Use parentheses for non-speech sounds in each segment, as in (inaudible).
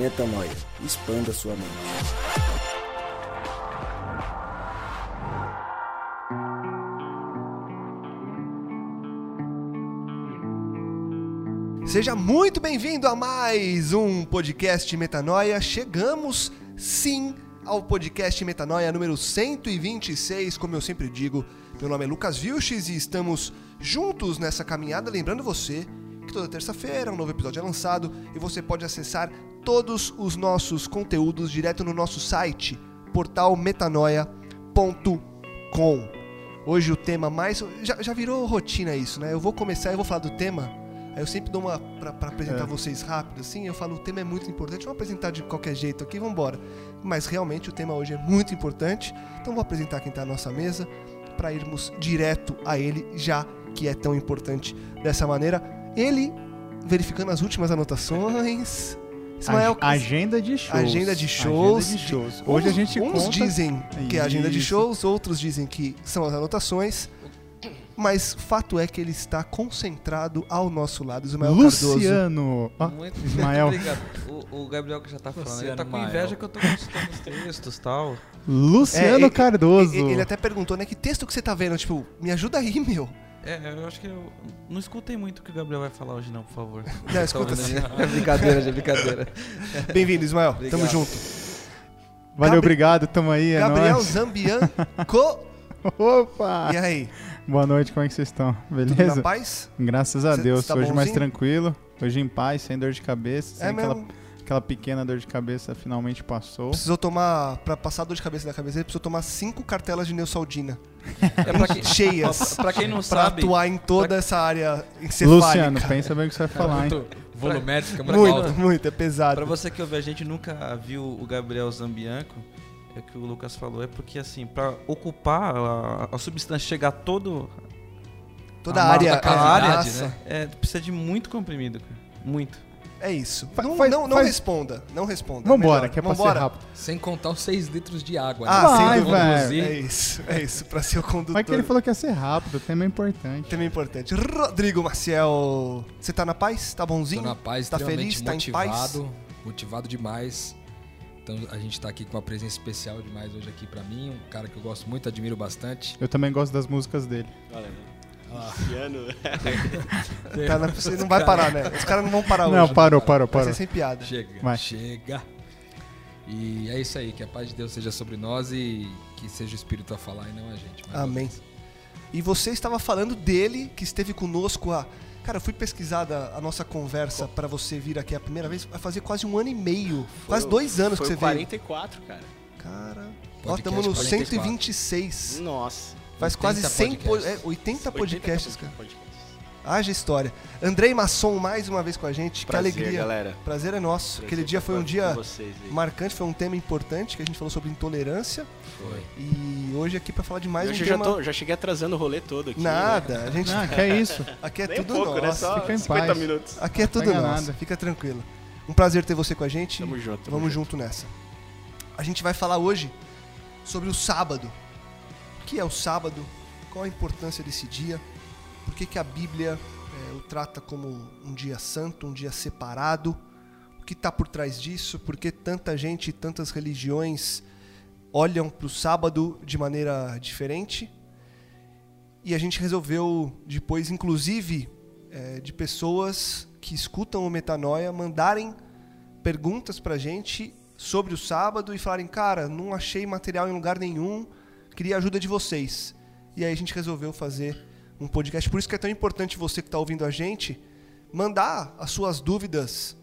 Metanoia. Expanda sua mente. Seja muito bem-vindo a mais um podcast Metanoia. Chegamos, sim, ao podcast Metanoia número 126, como eu sempre digo. Meu nome é Lucas Vilches e estamos juntos nessa caminhada. Lembrando você que toda terça-feira um novo episódio é lançado e você pode acessar todos os nossos conteúdos direto no nosso site, portalmetanoia.com. Hoje o tema mais. Já, já virou rotina isso, né? Eu vou começar e vou falar do tema Aí eu sempre dou uma. Pra, pra apresentar É. vocês rápido, assim, eu falo, o tema é muito importante, vamos apresentar de qualquer jeito aqui, vamos embora. Mas realmente o tema hoje é muito importante, então vou apresentar quem tá na nossa mesa para irmos direto a ele, já que é tão importante dessa maneira. Ele, verificando as últimas anotações. Ismael, Ag- agenda de shows. Agenda de shows. Agenda de shows. Hoje a gente uns conta... dizem que é a agenda de shows, outros dizem que são as anotações. Mas fato é que ele está concentrado ao nosso lado, Ismael Cardoso. Luciano. Muito (laughs) Ismael. obrigado. O, o Gabriel que já tá falando, ele Luciano tá com Mael. inveja que eu tô consultando os textos e tal. Luciano É, e- Cardoso. E- Ele até perguntou, né? Que texto que você tá vendo? Tipo, me ajuda aí, meu. É, eu acho que eu não escutei muito o que o Gabriel vai falar hoje não, por favor. Não, escuta assim. (laughs) É brincadeira, é brincadeira. Bem-vindo, Ismael. Tamo Obrigado. junto. Valeu, Gabri- obrigado. Tamo aí, é Gabriel nóis. Zambianco. Opa! E aí? Boa noite, como é que vocês estão? Tudo Beleza? na paz? Graças a Cê- Deus. cê tá Hoje mais bonzinho? tranquilo. Hoje em paz, sem dor de cabeça. Sem É aquela, mesmo? Aquela pequena dor de cabeça finalmente passou. Precisou tomar, pra passar dor de cabeça da cabeça, ele precisou tomar cinco cartelas de Neosaldina. (laughs) É pra, quem, Cheias. pra quem não pra sabe, atuar em toda essa área encefálica. Luciano, pensa bem o que você vai falar, hein? Muito volumétrico, fica Muito, muito alto. muito, é pesado. pra você que ouve a gente nunca viu o Gabriel Zambianco, é o que o Lucas falou, é porque assim, pra ocupar a, a substância chegar todo, Toda a, a área, a cavidade, massa. né? é, precisa de muito comprimido, cara. Muito. É isso. Fa- não, faz- não, não faz- responda. Não responda. Vambora, que é pra ser rápido. Sem contar os 6 litros de água. Ah, né? Vai, dúvida. velho. É isso, é isso. Pra ser o condutor. Mas que ele falou que ia ser rápido, o tema é importante. Tema importante. Rodrigo Maciel, você tá na paz? Tá bonzinho? Tô na paz, Tá feliz? Tá em paz? motivado, motivado demais. Então a gente tá aqui com uma presença especial demais hoje aqui pra mim, um cara que eu gosto muito, admiro bastante. Eu também gosto das músicas dele. Luciano. Tá na- Você não vai parar, né? Os caras não vão parar Não, hoje. parou, parou, Vai parou. ser sem piada. Chega, Vai. chega. E é isso aí, que a paz de Deus seja sobre nós e que seja o Espírito a falar e não a gente. Amém. E você estava falando dele, que esteve conosco há... Cara, eu fui pesquisada a nossa conversa pra você vir aqui a primeira vez. Vai fazer quase um ano e meio. quase o- dois anos foi que você veio. 44, cara. Cara... Ó, Podcast estamos no 44. 126. Nossa. Faz 80 quase 100... po- podcasts. é, 80 podcasts, cara. podcasts. Haja história. Andrei Masson mais uma vez com a gente. Prazer, que alegria. galera. Prazer é nosso. Prazer Aquele dia foi um dia marcante, foi um tema importante que a gente falou sobre intolerância. Foi. E hoje aqui pra falar de mais Hoje um eu já, tema. tô, já cheguei atrasando o rolê todo aqui. né? Nada, a gente Ah, que é isso? aqui é Nem tudo pouco, né? nosso. Só Fica em 50 paz. minutos. Aqui é tudo nosso. nada. Fica tranquilo. Um prazer ter você com a gente. Tamo junto. tamo Vamos junto nessa. A gente vai falar hoje sobre o sábado. Que é o sábado? Qual a importância desse dia? Por que, que a Bíblia eh, o trata como um dia santo, um dia separado? O que está por trás disso? Por que tanta gente e tantas religiões olham para o sábado de maneira diferente? E a gente resolveu, depois, inclusive, eh, de pessoas que escutam o Metanoia, mandarem perguntas pra gente sobre o sábado e falarem, cara, não achei material em lugar nenhum, queria a ajuda de vocês. E aí a gente resolveu fazer um podcast. Por isso que é tão importante você que está ouvindo a gente mandar as suas dúvidas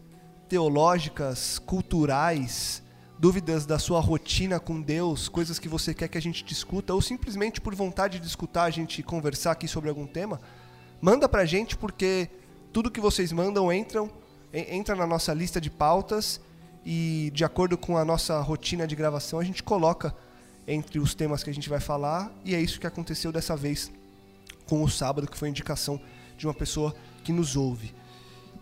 teológicas, culturais, dúvidas da sua rotina com Deus, coisas que você quer que a gente discuta, ou simplesmente por vontade de escutar a gente conversar aqui sobre algum tema, manda pra gente porque tudo que vocês mandam entram en- entra na nossa lista de pautas e de acordo com a nossa rotina de gravação a gente coloca entre os temas que a gente vai falar e é isso que aconteceu dessa vez com o sábado que foi indicação de uma pessoa que nos ouve.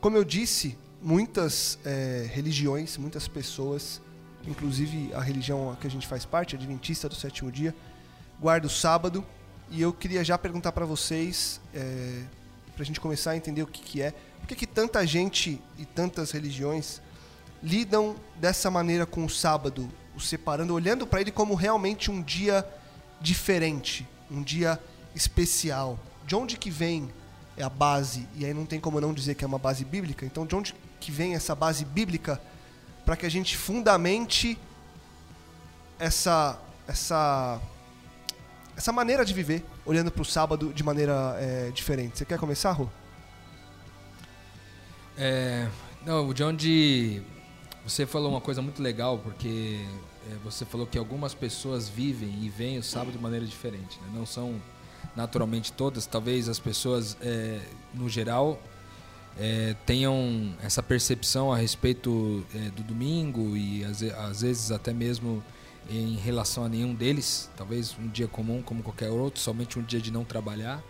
Como eu disse, muitas eh, religiões, muitas pessoas, inclusive a religião a que a gente faz parte, Adventista do Sétimo Dia, guarda o sábado. E eu queria já perguntar para vocês, para a gente começar a entender o que, que é, por que, que tanta gente e tantas religiões lidam dessa maneira com o sábado, o separando, olhando para ele como realmente um dia diferente, um dia especial. De onde que vem é a base? E aí não tem como não dizer que é uma base bíblica. Então, de onde que vem essa base bíblica para que a gente fundamente essa essa essa maneira de viver, olhando para o sábado de maneira é, diferente. Você quer começar, Rô? É, não, de onde você falou uma coisa muito legal, porque você falou que algumas pessoas vivem e veem o sábado de maneira diferente. Né? Não são naturalmente todas, talvez as pessoas, é, no geral, é, tenham essa percepção a respeito é, do domingo e às, às vezes até mesmo em relação a nenhum deles, talvez um dia comum como qualquer outro, somente um dia de não trabalhar.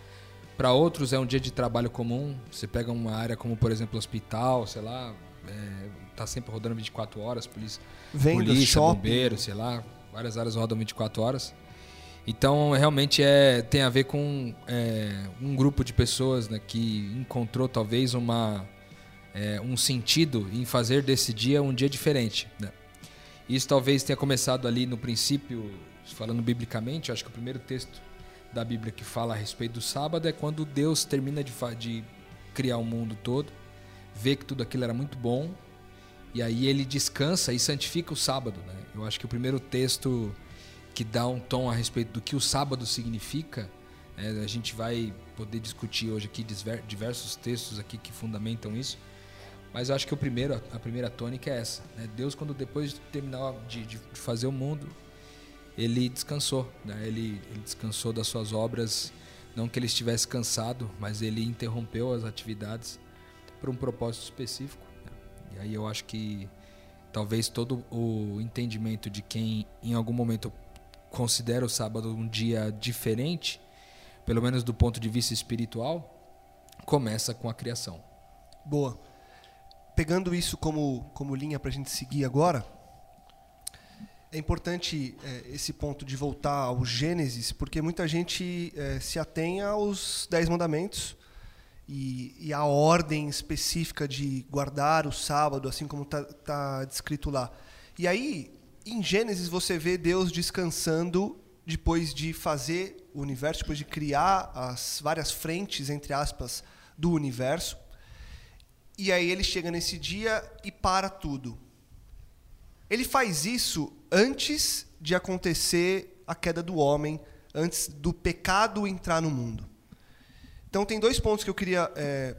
Para outros é um dia de trabalho comum. Você pega uma área como, por exemplo, hospital, sei lá, é, tá sempre rodando 24 horas, polícia, Vendas, polícia shopping. bombeiro, sei lá, várias áreas rodam 24 horas. Então, realmente é, tem a ver com é, um grupo de pessoas né, que encontrou talvez uma, é, um sentido em fazer desse dia um dia diferente. Né? Isso talvez tenha começado ali no princípio, falando biblicamente, acho que o primeiro texto da Bíblia que fala a respeito do sábado é quando Deus termina de, de criar o mundo todo, vê que tudo aquilo era muito bom, e aí ele descansa e santifica o sábado. Né? Eu acho que o primeiro texto que dá um tom a respeito do que o sábado significa, né? a gente vai poder discutir hoje aqui diversos textos aqui que fundamentam isso, mas eu acho que o primeiro, a primeira tônica é essa. Né? Deus, quando depois de terminar de, de fazer o mundo, ele descansou. Né? Ele, ele descansou das suas obras. Não que ele estivesse cansado, mas ele interrompeu as atividades para um propósito específico. Aí eu acho que talvez todo o entendimento de quem em algum momento considera o sábado um dia diferente, pelo menos do ponto de vista espiritual, começa com a criação. Boa. Pegando isso como, como linha para a gente seguir agora, é importante é, esse ponto de voltar ao Gênesis, porque muita gente é, se atém aos Dez Mandamentos e, e à ordem específica de guardar o sábado, assim como está descrito lá. E aí, em Gênesis, você vê Deus descansando depois de fazer o universo, depois de criar as várias frentes, entre aspas, do universo. E aí ele chega nesse dia e para tudo. Ele faz isso antes de acontecer a queda do homem, antes do pecado entrar no mundo. Então tem dois pontos que eu queria é,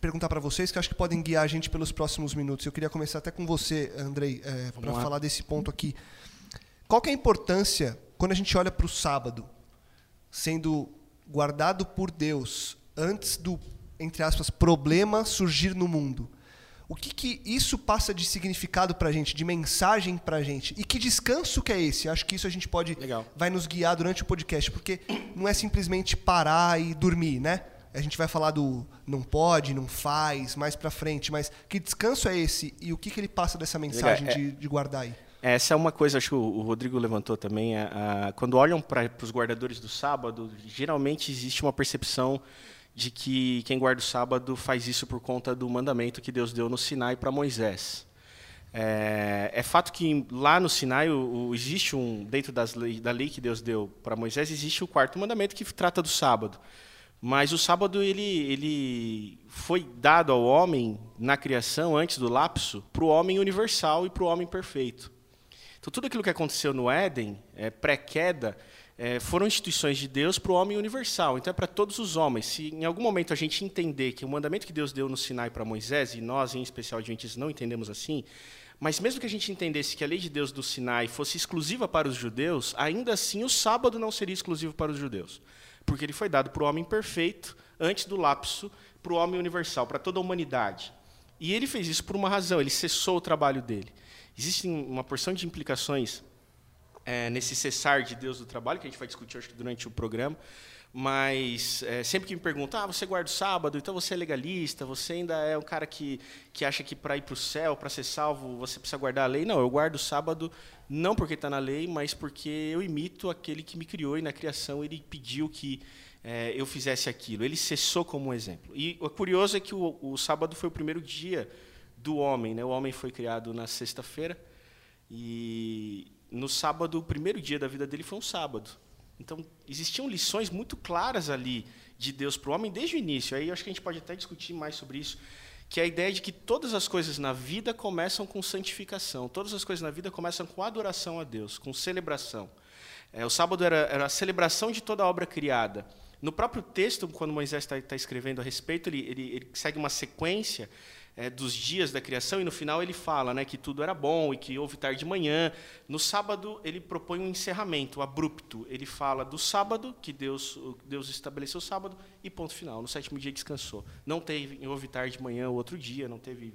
perguntar para vocês que acho que podem guiar a gente pelos próximos minutos. Eu queria começar até com você, Andrei, é, para falar desse ponto aqui. Qual que é a importância quando a gente olha para o sábado, sendo guardado por Deus antes do, entre aspas, problema surgir no mundo? O que, que isso passa de significado para a gente, de mensagem para a gente? E que descanso que é esse? Acho que isso a gente pode Legal. vai nos guiar durante o podcast, porque não é simplesmente parar e dormir, né? A gente vai falar do não pode, não faz, mais para frente, mas que descanso é esse e o que, que ele passa dessa mensagem é- de, de guardar aí? Essa é uma coisa, acho que o o Rodrigo levantou também. a- a- quando olham para os guardadores do sábado, geralmente existe uma percepção de que quem guarda o sábado faz isso por conta do mandamento que Deus deu no Sinai para Moisés. É, é fato que lá no Sinai o, o- existe um dentro das lei, da lei que Deus deu para Moisés existe o quarto mandamento que trata do sábado. Mas o sábado ele, ele foi dado ao homem na criação antes do lapso para o homem universal e para o homem perfeito. Então, tudo aquilo que aconteceu no Éden, é, pré-queda, é, foram instituições de Deus para o homem universal. Então, é para todos os homens. Se em algum momento a gente entender que o mandamento que Deus deu no Sinai para Moisés, e nós, em especial, adventistas, não entendemos assim, mas mesmo que a gente entendesse que a lei de Deus do Sinai fosse exclusiva para os judeus, ainda assim o sábado não seria exclusivo para os judeus. Porque ele foi dado para o homem perfeito, antes do lapso, para o homem universal, para toda a humanidade. E ele fez isso por uma razão, ele cessou o trabalho dele. Existe uma porção de implicações é, nesse cessar de Deus do trabalho, que a gente vai discutir acho que durante o programa, mas é, sempre que me perguntam, ah, você guarda o sábado, então você é legalista, você ainda é um cara que, que acha que para ir para o céu, para ser salvo, você precisa guardar a lei. Não, eu guardo o sábado não porque está na lei, mas porque eu imito aquele que me criou e na criação ele pediu que é, eu fizesse aquilo. Ele cessou como um exemplo. E o curioso é que o, o sábado foi o primeiro dia do homem. Né? O homem foi criado na sexta-feira e no sábado, o primeiro dia da vida dele foi um sábado. Então, existiam lições muito claras ali de Deus para o homem desde o início. Aí acho que a gente pode até discutir mais sobre isso, que é a ideia de que todas as coisas na vida começam com santificação, todas as coisas na vida começam com adoração a Deus, com celebração. É, o sábado era, era a celebração de toda a obra criada. No próprio texto, quando Moisés está tá escrevendo a respeito, ele, ele, ele segue uma sequência é, dos dias da criação e no final ele fala né, que tudo era bom e que houve tarde de manhã. No sábado ele propõe um encerramento abrupto. Ele fala do sábado, que Deus, Deus estabeleceu o sábado, e ponto final. No sétimo dia descansou. Não teve, houve tarde de manhã ou outro dia, não teve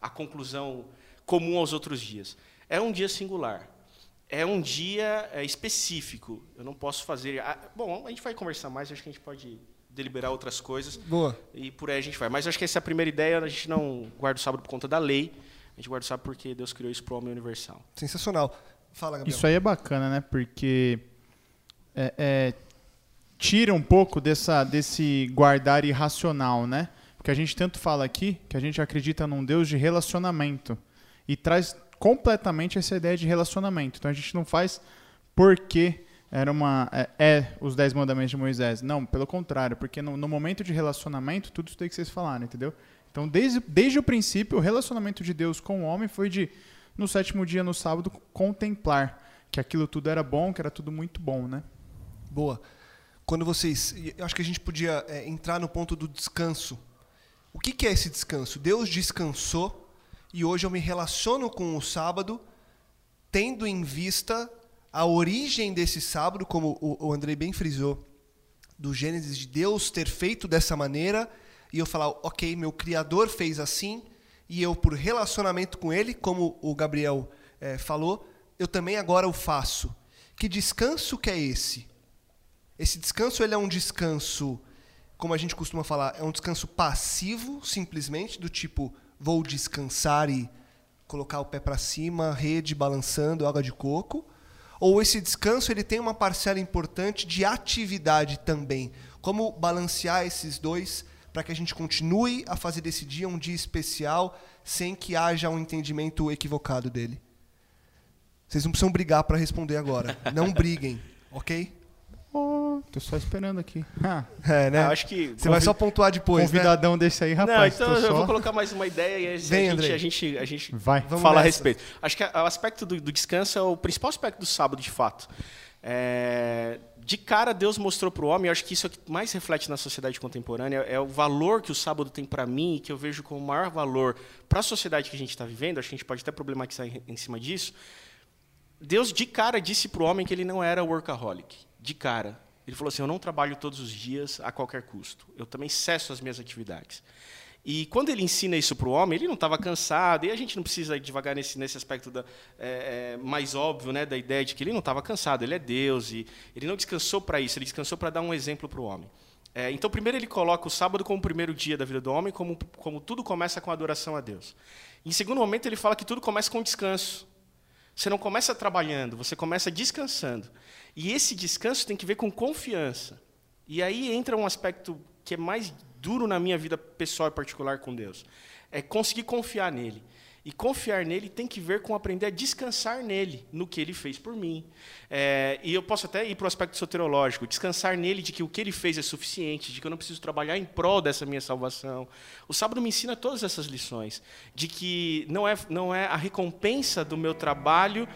a conclusão comum aos outros dias. É um dia singular. É um dia é, específico. Eu não posso fazer. Ah, bom, a gente vai conversar mais, acho que a gente pode deliberar outras coisas. Boa. E por aí a gente vai. Mas acho que essa é a primeira ideia. A gente não guarda o sábado por conta da lei. A gente guarda o sábado porque Deus criou isso para o homem universal. Sensacional. Fala, Gabriel. Isso aí é bacana, né? Porque é, é, tira um pouco dessa, desse guardar irracional, né? Porque a gente tanto fala aqui que a gente acredita num Deus de relacionamento e traz completamente essa ideia de relacionamento. Então a gente não faz porque era uma é, é, os dez mandamentos de Moisés. Não, pelo contrário, porque no, no, momento de relacionamento tudo isso tem que vocês falaram, entendeu? Então desde, desde o princípio o relacionamento de Deus com o homem foi de no sétimo dia no sábado contemplar que aquilo tudo era bom, que era tudo muito bom, né? Boa. Quando vocês, eu acho que a gente podia é, entrar no ponto do descanso. O que, que é esse descanso? Deus descansou e hoje eu me relaciono com o sábado tendo em vista a origem desse sábado, como o, Andrei bem frisou, do Gênesis de Deus ter feito dessa maneira, e eu falar, ok, meu Criador fez assim, e eu, por relacionamento com Ele, como o Gabriel é, falou, eu também agora o faço. Que descanso que é esse? Esse descanso ele é um descanso, como a gente costuma falar, é um descanso passivo, simplesmente, do tipo, vou descansar e colocar o pé para cima, rede balançando, água de coco ou esse descanso ele tem uma parcela importante de atividade também. Como balancear esses dois para que a gente continue a fazer desse dia um dia especial sem que haja um entendimento equivocado dele? Vocês não precisam brigar para responder agora. Não briguem, ok? Tô só esperando aqui. (laughs) Ah. É, né? Ah, acho que Você vai só pontuar depois, Convidadão né? desse aí, rapaz. Não, então eu só... vou colocar mais uma ideia e a, Vem, gente, a gente, a gente vai. fala a respeito. Acho que o aspecto do, do, descanso é o principal aspecto do sábado, de fato. É, de cara, Deus mostrou para o homem, acho que isso é o que mais reflete na sociedade contemporânea, é o valor que o sábado tem para mim e que eu vejo como o maior valor para a sociedade que a gente está vivendo. Acho que a gente pode até problematizar em, em cima disso. Deus, de cara, disse para o homem que ele não era workaholic. De cara. Ele falou assim: Eu não trabalho todos os dias a qualquer custo. Eu também cesso as minhas atividades. E quando ele ensina isso para o homem, ele não estava cansado, e a gente não precisa devagar nesse, nesse aspecto da, é, é, mais óbvio né, da ideia de que ele não estava cansado, ele é Deus, e ele não descansou para isso, ele descansou para dar um exemplo para o homem. É, então, primeiro, ele coloca o sábado como o primeiro dia da vida do homem, como, como tudo começa com a adoração a Deus. Em segundo momento, ele fala que tudo começa com descanso. Você não começa trabalhando, você começa descansando. E esse descanso tem que ver com confiança. E aí entra um aspecto que é mais duro na minha vida pessoal e particular com Deus. É conseguir confiar nele. E confiar nele tem que ver com aprender a descansar nele, no que ele fez por mim. É, e eu posso até ir para o aspecto soterológico, descansar nele de que o que ele fez é suficiente, de que eu não preciso trabalhar em prol dessa minha salvação. O sábado me ensina todas essas lições, de que não é, não é a recompensa do meu trabalho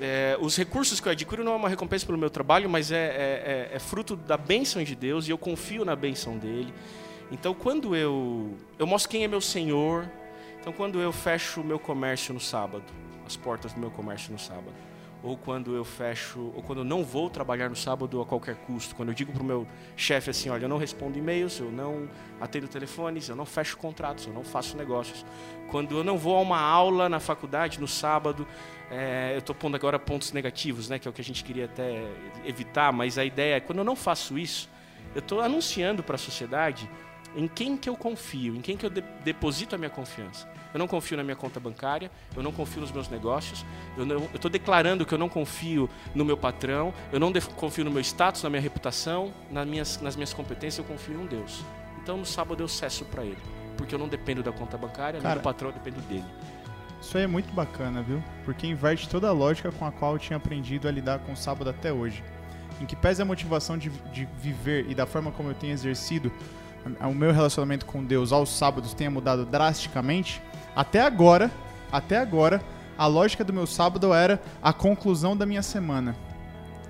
é, os recursos que eu adquiro não é uma recompensa pelo meu trabalho, mas é, é, é, é, fruto da bênção de Deus e eu confio na bênção dele. Então, quando eu, eu mostro quem é meu Senhor, então, quando eu fecho o meu comércio no sábado, as portas do meu comércio no sábado, ou quando eu fecho, ou quando eu não vou trabalhar no sábado a qualquer custo, quando eu digo para o meu chefe assim, olha, eu não respondo e-mails, eu não atendo telefones, eu não fecho contratos, eu não faço negócios. Quando eu não vou a uma aula na faculdade no sábado, é, eu estou pondo agora pontos negativos, né, que é o que a gente queria até evitar, mas a ideia é quando eu não faço isso, eu estou anunciando para a sociedade em quem que eu confio, em quem que eu de deposito a minha confiança. Eu não confio na minha conta bancária, eu não confio nos meus negócios, eu estou declarando que eu não confio no meu patrão, eu não confio no meu status, na minha reputação, nas minhas, nas minhas competências, eu confio em Deus. Então no sábado eu cesso para Ele. porque eu não dependo da conta bancária, Cara, nem do patrão, eu dependo dele. Isso aí é muito bacana, viu? Porque inverte toda a lógica com a qual eu tinha aprendido a lidar com o sábado até hoje. Em que pese a motivação de, de viver e da forma como eu tenho exercido o meu relacionamento com Deus aos sábados tenha mudado drasticamente, até agora, até agora, a lógica do meu sábado era a conclusão da minha semana.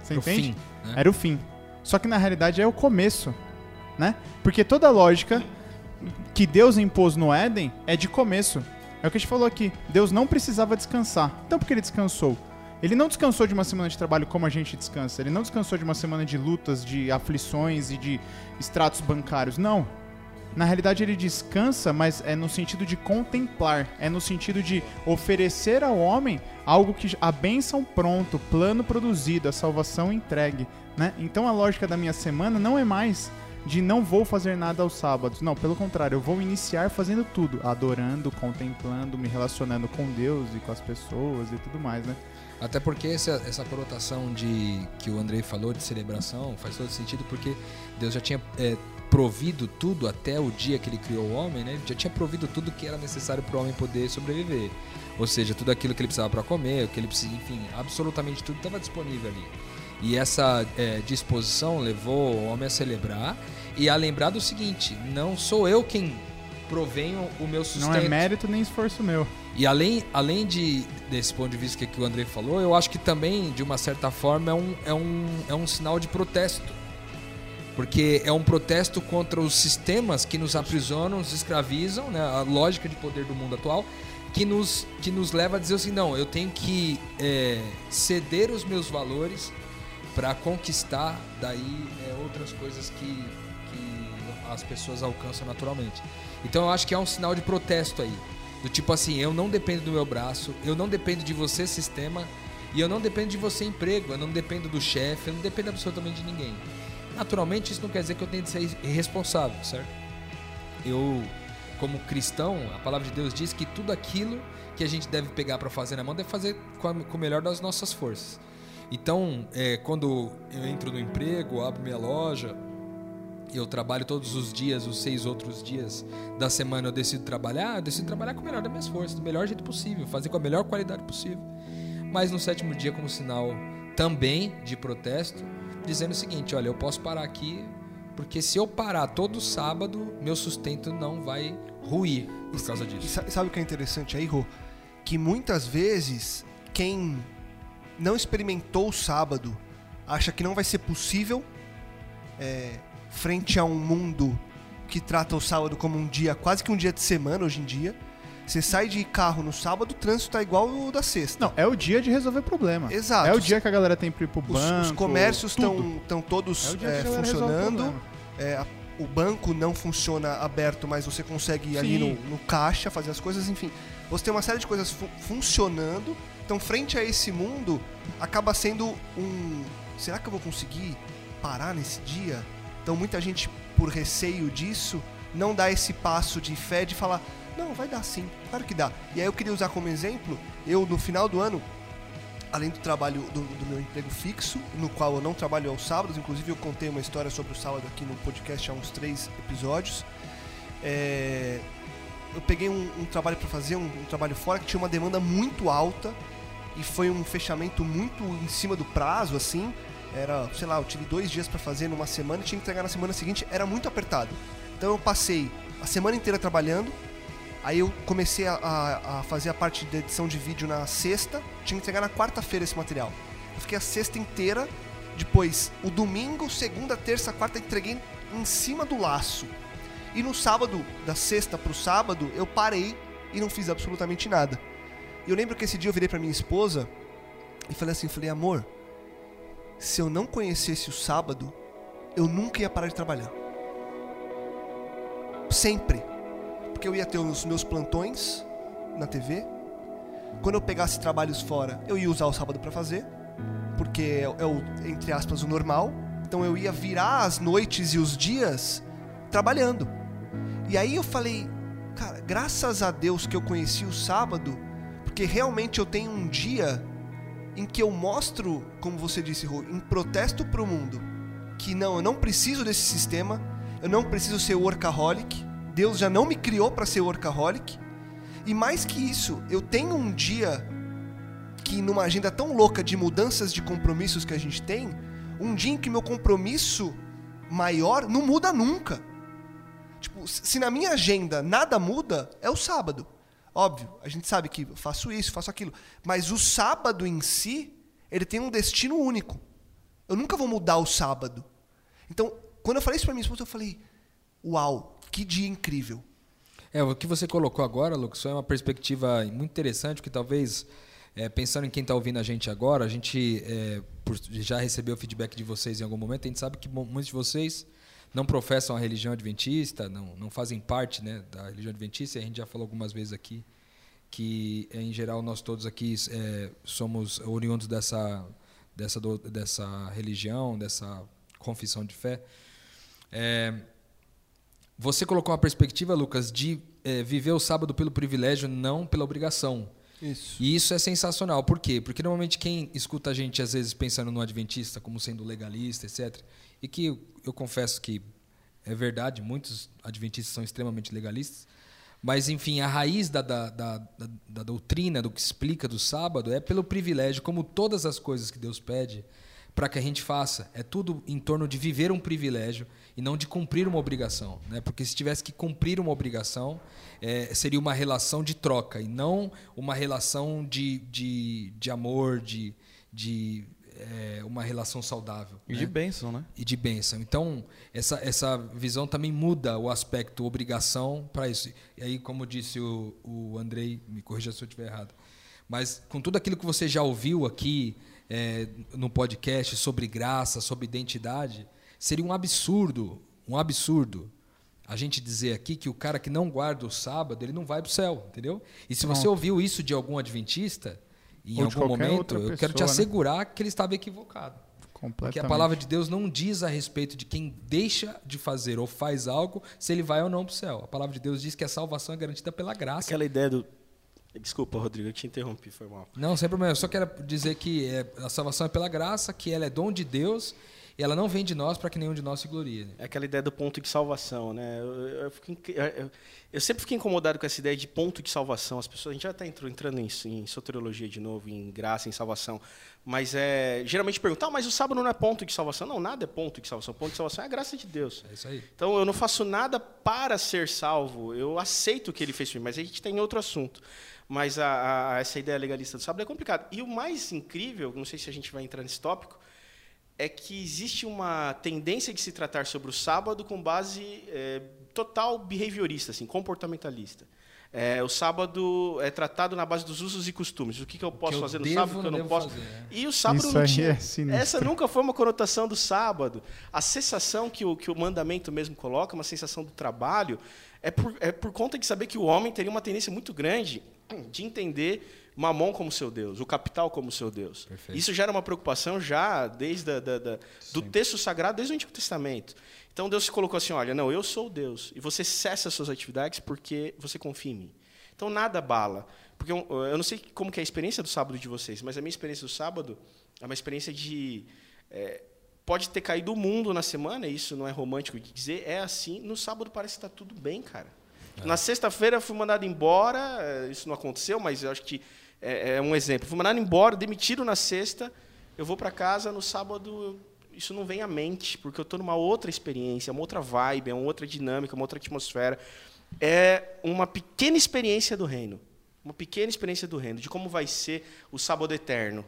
Você Pro entende? fim, né? Era o fim. Só que na realidade é o começo, né? Porque toda a lógica que Deus impôs no Éden é de começo. É o que a gente falou aqui. Deus não precisava descansar. Então por que ele descansou? Ele não descansou de uma semana de trabalho como a gente descansa. Ele não descansou de uma semana de lutas, de aflições e de extratos bancários. Não. Na realidade, ele descansa, mas é no sentido de contemplar. É no sentido de oferecer ao homem algo que a bênção pronto, plano produzido, a salvação entregue. Né? Então a lógica da minha semana não é mais de não vou fazer nada aos sábados. Não, pelo contrário, eu vou iniciar fazendo tudo, adorando, contemplando, me relacionando com Deus e com as pessoas e tudo mais, né? Até porque essa, essa conotação de que o Andrei falou de celebração faz todo sentido porque Deus já tinha é, provido tudo até o dia que ele criou o homem, né? Ele já tinha provido tudo que era necessário para o homem poder sobreviver. Ou seja, tudo aquilo que ele precisava para comer, o que ele precisava, enfim, absolutamente tudo estava disponível ali. E essa é, disposição levou o homem a celebrar e a lembrar do seguinte: não sou eu quem provenho o meu sustento. Não é mérito nem esforço meu. E além, além de, desse ponto de vista que, que o André falou, eu acho que também, de uma certa forma, é um, é um, é um sinal de protesto. Porque é um protesto contra os sistemas que nos aprisionam, nos escravizam, né? a lógica de poder do mundo atual, que nos, que nos leva a dizer assim: não, eu tenho que é, ceder os meus valores para conquistar daí é, outras coisas que, que as pessoas alcançam naturalmente. Então eu acho que é um sinal de protesto aí. Do tipo assim, eu não dependo do meu braço, eu não dependo de você, sistema, e eu não dependo de você, emprego, eu não dependo do chefe, eu não dependo absolutamente de ninguém. Naturalmente, isso não quer dizer que eu tenho de ser irresponsável, certo? Eu, como cristão, a palavra de Deus diz que tudo aquilo que a gente deve pegar para fazer na mão deve fazer com, o melhor das nossas forças. Então, é, quando eu entro no emprego, abro minha loja, eu trabalho todos os dias, os seis outros dias da semana eu decido trabalhar, eu decido trabalhar com o melhor das minhas forças, do melhor jeito possível, fazer com a melhor qualidade possível. Mas no sétimo dia, como sinal também de protesto, dizendo o seguinte: olha, eu posso parar aqui, porque se eu parar todo sábado, meu sustento não vai ruir por causa E disso. sa- sabe o que é interessante aí, Rô? Que muitas vezes quem não experimentou o sábado acha que não vai ser possível é, frente a um mundo que trata o sábado como um dia, quase que um dia de semana hoje em dia. Você sai de carro no sábado, o trânsito tá igual o da sexta. Não, é o dia de resolver problema. Exato. É o dia que a galera tem pra ir pro Os, banco. os comércios tudo. estão todos É o é, o funcionando. problema. É, o banco não funciona aberto, mas você consegue ir ali Sim. no, no caixa fazer as coisas, enfim. Você tem uma série de coisas fu- funcionando. Então, frente a esse mundo, acaba sendo um. Será que eu vou conseguir parar nesse dia? Então, muita gente, por receio disso, não dá esse passo de fé de falar: não, vai dar sim, claro que dá. E aí eu queria usar como exemplo, eu no final do ano, além do trabalho do, do meu emprego fixo, no qual eu não trabalho aos sábados, inclusive eu contei uma história sobre o sábado aqui no podcast há uns três episódios. É, eu peguei um, um trabalho para fazer, um, um trabalho fora que tinha uma demanda muito alta e foi um fechamento muito em cima do prazo, assim. Era, sei lá, eu tive dois dias para fazer numa semana e tinha que entregar na semana seguinte, era muito apertado. Então eu passei a semana inteira trabalhando, Aí eu comecei a, a- a fazer a parte de edição de vídeo na sexta, tinha que entregar na quarta-feira esse material. Eu fiquei a sexta inteira, depois o domingo, segunda, terça, quarta, entreguei em cima do laço. E no sábado, da sexta pro sábado, eu parei e não fiz absolutamente nada. E eu lembro que esse dia eu virei pra minha esposa e falei assim, falei, amor, se eu não conhecesse o sábado, eu nunca ia parar de trabalhar. Sempre porque eu ia ter os meus plantões na TV. Quando eu pegasse trabalhos fora, eu ia usar o sábado para fazer, porque é, é o entre aspas o normal. Então eu ia virar as noites e os dias trabalhando. E aí eu falei, cara, graças a Deus que eu conheci o sábado, porque realmente eu tenho um dia em que eu mostro, como você disse, Rô, em protesto pro mundo, que não, eu não preciso desse sistema, eu não preciso ser workaholic, Deus já não me criou para ser workaholic. E mais que isso, eu tenho um dia que numa agenda tão louca de mudanças de compromissos que a gente tem, um dia em que meu compromisso maior não muda nunca. Tipo, se na minha agenda nada muda, é o sábado. Óbvio, a gente sabe que faço isso, faço aquilo. Mas o sábado em si, ele tem um destino único. Eu nunca vou mudar o sábado. Então, quando eu falei isso para minha esposa, eu falei: Uau, que dia incrível. É, o que você colocou agora, Lucas, foi uma perspectiva muito interessante, que talvez, é, pensando em quem está ouvindo a gente agora, a gente é, já recebeu o feedback de vocês em algum momento, a gente sabe que muitos de vocês não professam a religião adventista, não, não fazem parte né, da religião adventista, e a gente já falou algumas vezes aqui que, em geral, nós todos aqui é, somos oriundos dessa, dessa, dessa religião, dessa confissão de fé. É, você colocou uma perspectiva, Lucas, de é, viver o sábado pelo privilégio, não pela obrigação. Isso. E isso é sensacional. Por quê? Porque normalmente quem escuta a gente, às vezes, pensando no adventista como sendo legalista, etc., e que eu, eu confesso que é verdade, muitos adventistas são extremamente legalistas, mas, enfim, a raiz da, da, da, da, doutrina, do que explica do sábado, é pelo privilégio, como todas as coisas que Deus pede para que a gente faça. É tudo em torno de viver um privilégio e não de cumprir uma obrigação. Né? Porque se tivesse que cumprir uma obrigação, é, seria uma relação de troca e não uma relação de, de, de amor, de, de é, uma relação saudável. E né? de bênção, né? E de bênção. Então, essa, essa visão também muda o aspecto obrigação para isso. E aí, como disse o, o Andrei, me corrija se eu estiver errado, mas com tudo aquilo que você já ouviu aqui é, no podcast sobre graça, sobre identidade, seria um absurdo, um absurdo a gente dizer aqui que o cara que não guarda o sábado, ele não vai para o céu, entendeu? E se você ouviu isso de algum adventista, em Ou algum momento, eu quero te né? assegurar que ele estava equivocado. Porque a palavra de Deus não diz a respeito de quem deixa de fazer ou faz algo, se ele vai ou não para o céu. A palavra de Deus diz que a salvação é garantida pela graça. Aquela ideia do. Desculpa, Rodrigo, eu te interrompi, foi mal. Não, sem problema. Eu só quero dizer que é, a salvação é pela graça, que ela é dom de Deus e ela não vem de nós para que nenhum de nós se glorie. né? É aquela ideia do ponto de salvação, né? Eu, eu- eu eu- sempre fiquei incomodado com essa ideia de ponto de salvação. As pessoas, a gente já está entrando em, em soteriologia de novo, em graça, em salvação. Mas é, geralmente perguntam, ah, mas o sábado não é ponto de salvação. Não, nada é ponto de salvação. Ponto de salvação é a graça de Deus. É isso aí. Então eu não faço nada para ser salvo. Eu aceito o que ele fez por mim, mas a gente tem outro assunto. Mas a- a- essa ideia legalista do sábado é complicada. E o mais incrível, não sei se a gente vai entrar nesse tópico, é que existe uma tendência de se tratar sobre o sábado com base é, total behaviorista, assim, comportamentalista. É, o sábado é tratado na base dos usos e costumes. O que, que eu posso eu fazer no devo, sábado, o que eu não posso. fazer, né? E o sábado Isso não tinha. é essa nunca foi uma conotação do sábado. A sensação que o, que o mandamento mesmo coloca, uma sensação do trabalho, é por, é por conta de saber que o homem teria uma tendência muito grande de entender Mamon como seu Deus, o capital como seu Deus. Perfeito. Isso já era uma preocupação já desde a, da, da- do texto sagrado, desde o Antigo Testamento. Então Deus se colocou assim: olha, não, eu sou o Deus, e você cessa as suas atividades porque você confia em mim. Então nada bala. Porque eu, eu não sei como que é a experiência do sábado de vocês, mas a minha experiência do sábado é uma experiência de. é, pode ter caído o mundo na semana, isso não é romântico de dizer, é assim. No sábado parece que está tudo bem, cara. Na sexta-feira eu fui mandado embora, eh, isso não aconteceu, mas eu acho que é, é um exemplo. Fui mandado embora, demitido na sexta, eu vou para casa, no sábado isso não vem à mente, porque eu estou numa outra experiência, uma outra vibe, é uma outra dinâmica, uma outra atmosfera. É uma pequena experiência do reino. Uma pequena experiência do reino, de como vai ser o sábado eterno.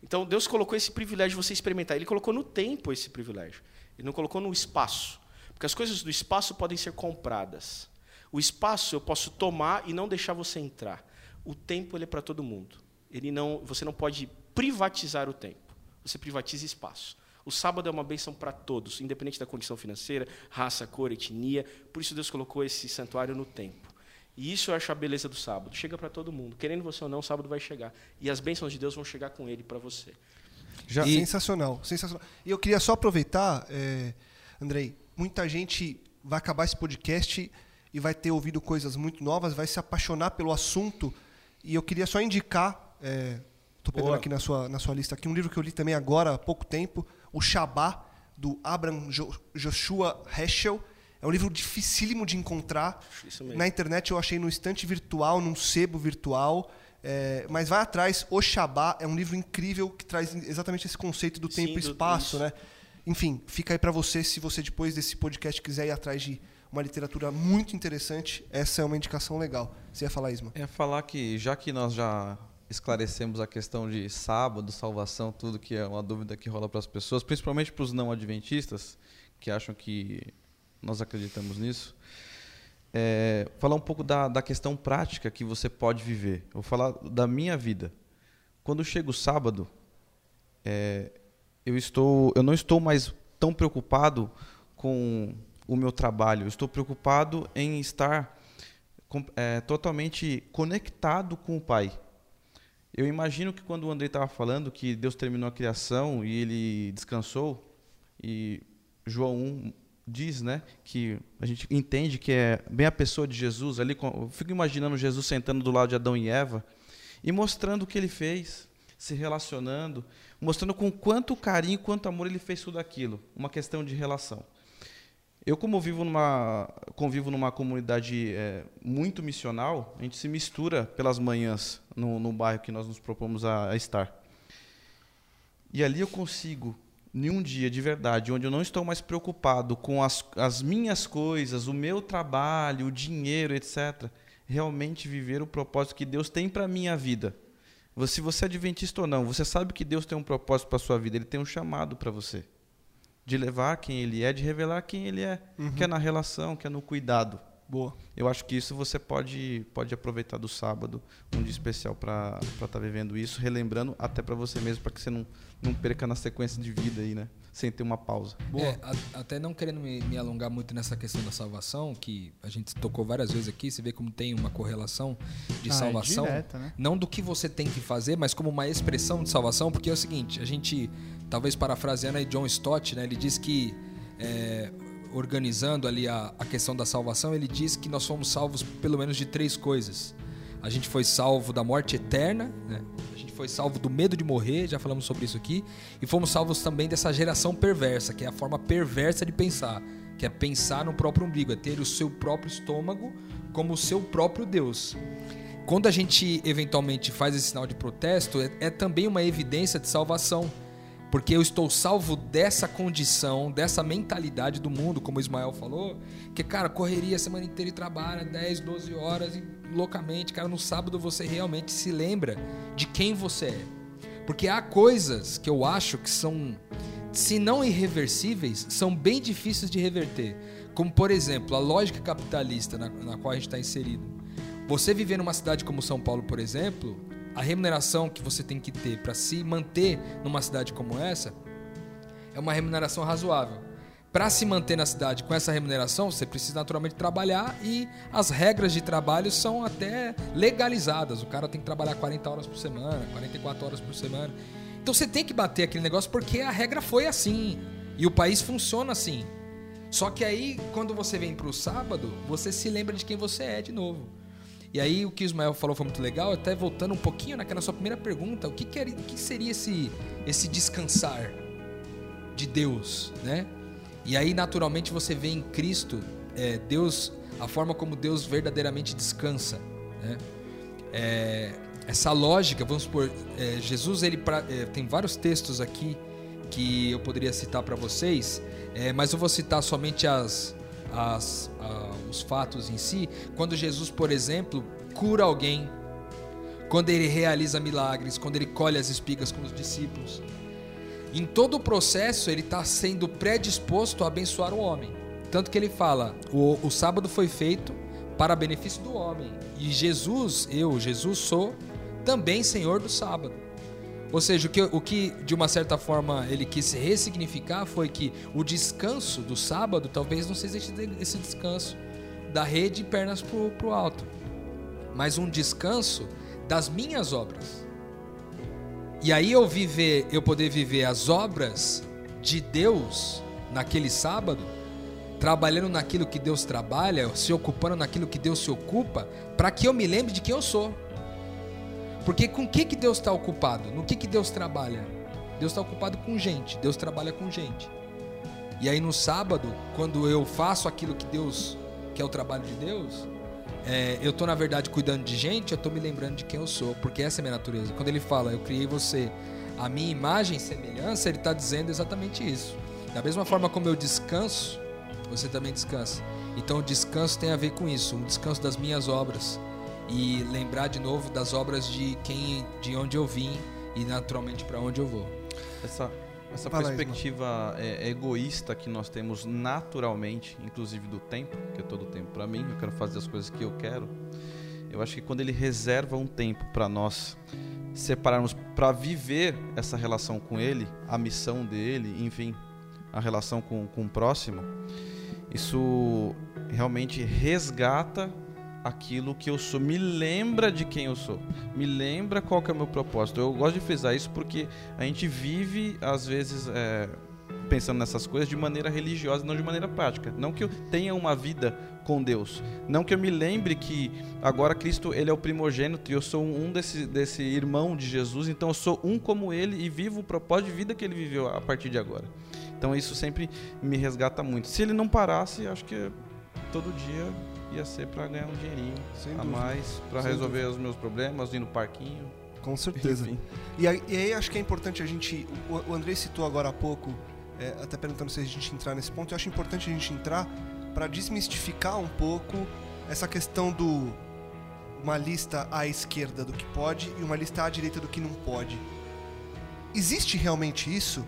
Então, Deus colocou esse privilégio de você experimentar. Ele colocou no tempo esse privilégio. Ele não colocou no espaço. Porque as coisas do espaço podem ser compradas. O espaço eu posso tomar e não deixar você entrar. O tempo ele é para todo mundo. Ele não, você não pode privatizar o tempo. Você privatiza espaço. O sábado é uma bênção para todos, independente da condição financeira, raça, cor, etnia. Por isso Deus colocou esse santuário no tempo. E isso eu acho a beleza do sábado. Chega para todo mundo. Querendo você ou não, o sábado vai chegar. E as bênçãos de Deus vão chegar com ele para você. Já, E- Sensacional, sensacional. E eu queria só aproveitar, é, Andrei, muita gente vai acabar esse podcast e vai ter ouvido coisas muito novas, vai se apaixonar pelo assunto. E eu queria só indicar, estou pegando Boa. aqui na sua, na sua lista aqui, um livro que eu li também agora há pouco tempo, o Shabá, do Abraham Jo- Joshua Heschel. É um livro dificílimo de encontrar. Na internet eu achei no estante virtual, num sebo virtual. É, mas vai atrás, O Shabá é um livro incrível que traz exatamente esse conceito do Sim, tempo e espaço, né? Enfim, fica aí pra você, se você depois desse podcast quiser ir atrás de uma literatura muito interessante, essa é uma indicação legal. Você ia falar, Isma? É falar que, já que nós já esclarecemos a questão de sábado, salvação, tudo que é uma dúvida que rola para as pessoas, principalmente para os não adventistas, que acham que nós acreditamos nisso, é, falar um pouco da, da questão prática que você pode viver. Vou falar da minha vida. Quando chega o sábado, é, eu, estou, eu não estou mais tão preocupado com o meu trabalho. Eu estou preocupado em estar é, totalmente conectado com o Pai. Eu imagino que quando o Andrei estava falando que Deus terminou a criação e ele descansou, e João 1 diz né, que a gente entende que é bem a pessoa de Jesus ali. Eu fico imaginando Jesus sentando do lado de Adão e Eva e mostrando o que ele fez, se relacionando, mostrando com quanto carinho, quanto amor ele fez tudo aquilo. Uma questão de relação. Eu, como vivo numa, convivo numa comunidade é, muito missional, a gente se mistura pelas manhãs no, no bairro que nós nos propomos a, a estar. E ali eu consigo, em um dia de verdade, onde eu não estou mais preocupado com as, as minhas coisas, o meu trabalho, o dinheiro, etc., realmente viver o propósito que Deus tem para a minha vida. Se você é adventista ou não, você sabe que Deus tem um propósito para a sua vida, Ele tem um chamado para você de levar quem ele é, de revelar quem ele é, que é na relação, que é no cuidado. Boa. Eu acho que isso você pode, pode aproveitar do sábado, um dia especial para estar vivendo isso, relembrando até para você mesmo, para que você não, não perca na sequência de vida aí, né? Sem ter uma pausa. É, a- até não querendo me, me alongar muito nessa questão da salvação, que a gente tocou várias vezes aqui, você vê como tem uma correlação de Ah, é salvação. direta, né? Não do que você tem que fazer, mas como uma expressão de salvação, porque é o seguinte, a gente, talvez parafraseando aí John Stott, né, ele diz que, é, organizando ali a, a questão da salvação, ele diz que nós fomos salvos pelo menos de três coisas. A gente foi salvo da morte eterna, né? a gente foi salvo do medo de morrer, já falamos sobre isso aqui, e fomos salvos também dessa geração perversa, que é a forma perversa de pensar, que é pensar no próprio umbigo, é ter o seu próprio estômago como o seu próprio Deus. Quando a gente eventualmente faz esse sinal de protesto, é, é também uma evidência de salvação. Porque eu estou salvo dessa condição, dessa mentalidade do mundo, como o Ismael falou, que, cara, correria a semana inteira e trabalha 10, 12 horas e loucamente, cara, no sábado você realmente se lembra de quem você é. Porque há coisas que eu acho que são, se não irreversíveis, são bem difíceis de reverter. Como, por exemplo, a lógica capitalista na, na qual a gente está inserido. Você viver numa cidade como São Paulo, por exemplo, a remuneração que você tem que ter para se manter numa cidade como essa é uma remuneração razoável. Para se manter na cidade com essa remuneração, você precisa naturalmente trabalhar e as regras de trabalho são até legalizadas. O cara tem que trabalhar 40 horas por semana, 44 horas por semana. Então você tem que bater aquele negócio porque a regra foi assim e o país funciona assim. Só que aí, quando você vem para o sábado, você se lembra de quem você é de novo. E aí, o que o Ismael falou foi muito legal, até voltando um pouquinho naquela sua primeira pergunta, o que, que, era- o que seria esse, esse descansar de Deus, né? E aí, naturalmente, você vê em Cristo é, Deus, a forma como Deus verdadeiramente descansa, né? É, essa lógica, vamos supor, é, Jesus ele pra- é, tem vários textos aqui que eu poderia citar para vocês, é, mas eu vou citar somente as, as- a- os fatos em si. Quando Jesus, por exemplo, cura alguém, quando ele realiza milagres, quando ele colhe as espigas com os discípulos. Em todo o processo, ele está sendo predisposto a abençoar o homem. Tanto que ele fala: o, o sábado foi feito para benefício do homem. E Jesus, eu, Jesus, sou também senhor do sábado. Ou seja, o que, o que de uma certa forma ele quis ressignificar foi que o descanso do sábado talvez não seja esse, descanso da rede pernas pro, pro alto, mas um descanso das minhas obras. E aí eu viver, eu poder viver as obras de Deus naquele sábado, trabalhando naquilo que Deus trabalha, se ocupando naquilo que Deus se ocupa, para que eu me lembre de quem eu sou. Porque com o que, que Deus está ocupado? No que, que Deus trabalha? Deus está ocupado com gente, Deus trabalha com gente. E aí no sábado, quando eu faço aquilo que Deus, que é o trabalho de Deus, é, eu tô na verdade cuidando de gente, eu tô me lembrando de quem eu sou, porque essa é a minha natureza. Quando ele fala, eu criei você a minha imagem e semelhança, ele está dizendo exatamente isso. Da mesma forma como eu descanso, você também descansa. Então o descanso tem a ver com isso, um descanso das minhas obras e lembrar de novo das obras de quem, de onde eu vim e naturalmente para onde eu vou. Essa, essa lá, perspectiva é, egoísta que nós temos naturalmente, inclusive do tempo, que é todo o tempo para mim, eu quero fazer as coisas que eu quero. Eu acho que quando ele reserva um tempo para nós separarmos para viver essa relação com ele, a missão dele, enfim, a relação com, com o próximo, isso realmente resgata aquilo que eu sou, me lembra de quem eu sou, me lembra qual que é o meu propósito. Eu gosto de frisar isso porque a gente vive, às vezes, é, pensando nessas coisas de maneira religiosa, não de maneira prática. Não que eu tenha uma vida com Deus, não que eu me lembre que agora Cristo ele é o primogênito e eu sou um desse, desse irmão de Jesus, então eu sou um como ele e vivo o propósito de vida que ele viveu a partir de agora. Então isso sempre me resgata muito. Se ele não parasse, acho que todo dia ia ser para ganhar um dinheirinho Sem a dúvida. mais, para resolver os meus problemas, ir no parquinho. Com certeza. E aí, e aí acho que é importante a gente. O, o Andrei citou agora há pouco, é, até perguntando se a gente entrar nesse ponto, eu acho importante a gente entrar para desmistificar um pouco essa questão do uma lista à esquerda do que pode e uma lista à direita do que não pode. Existe realmente isso?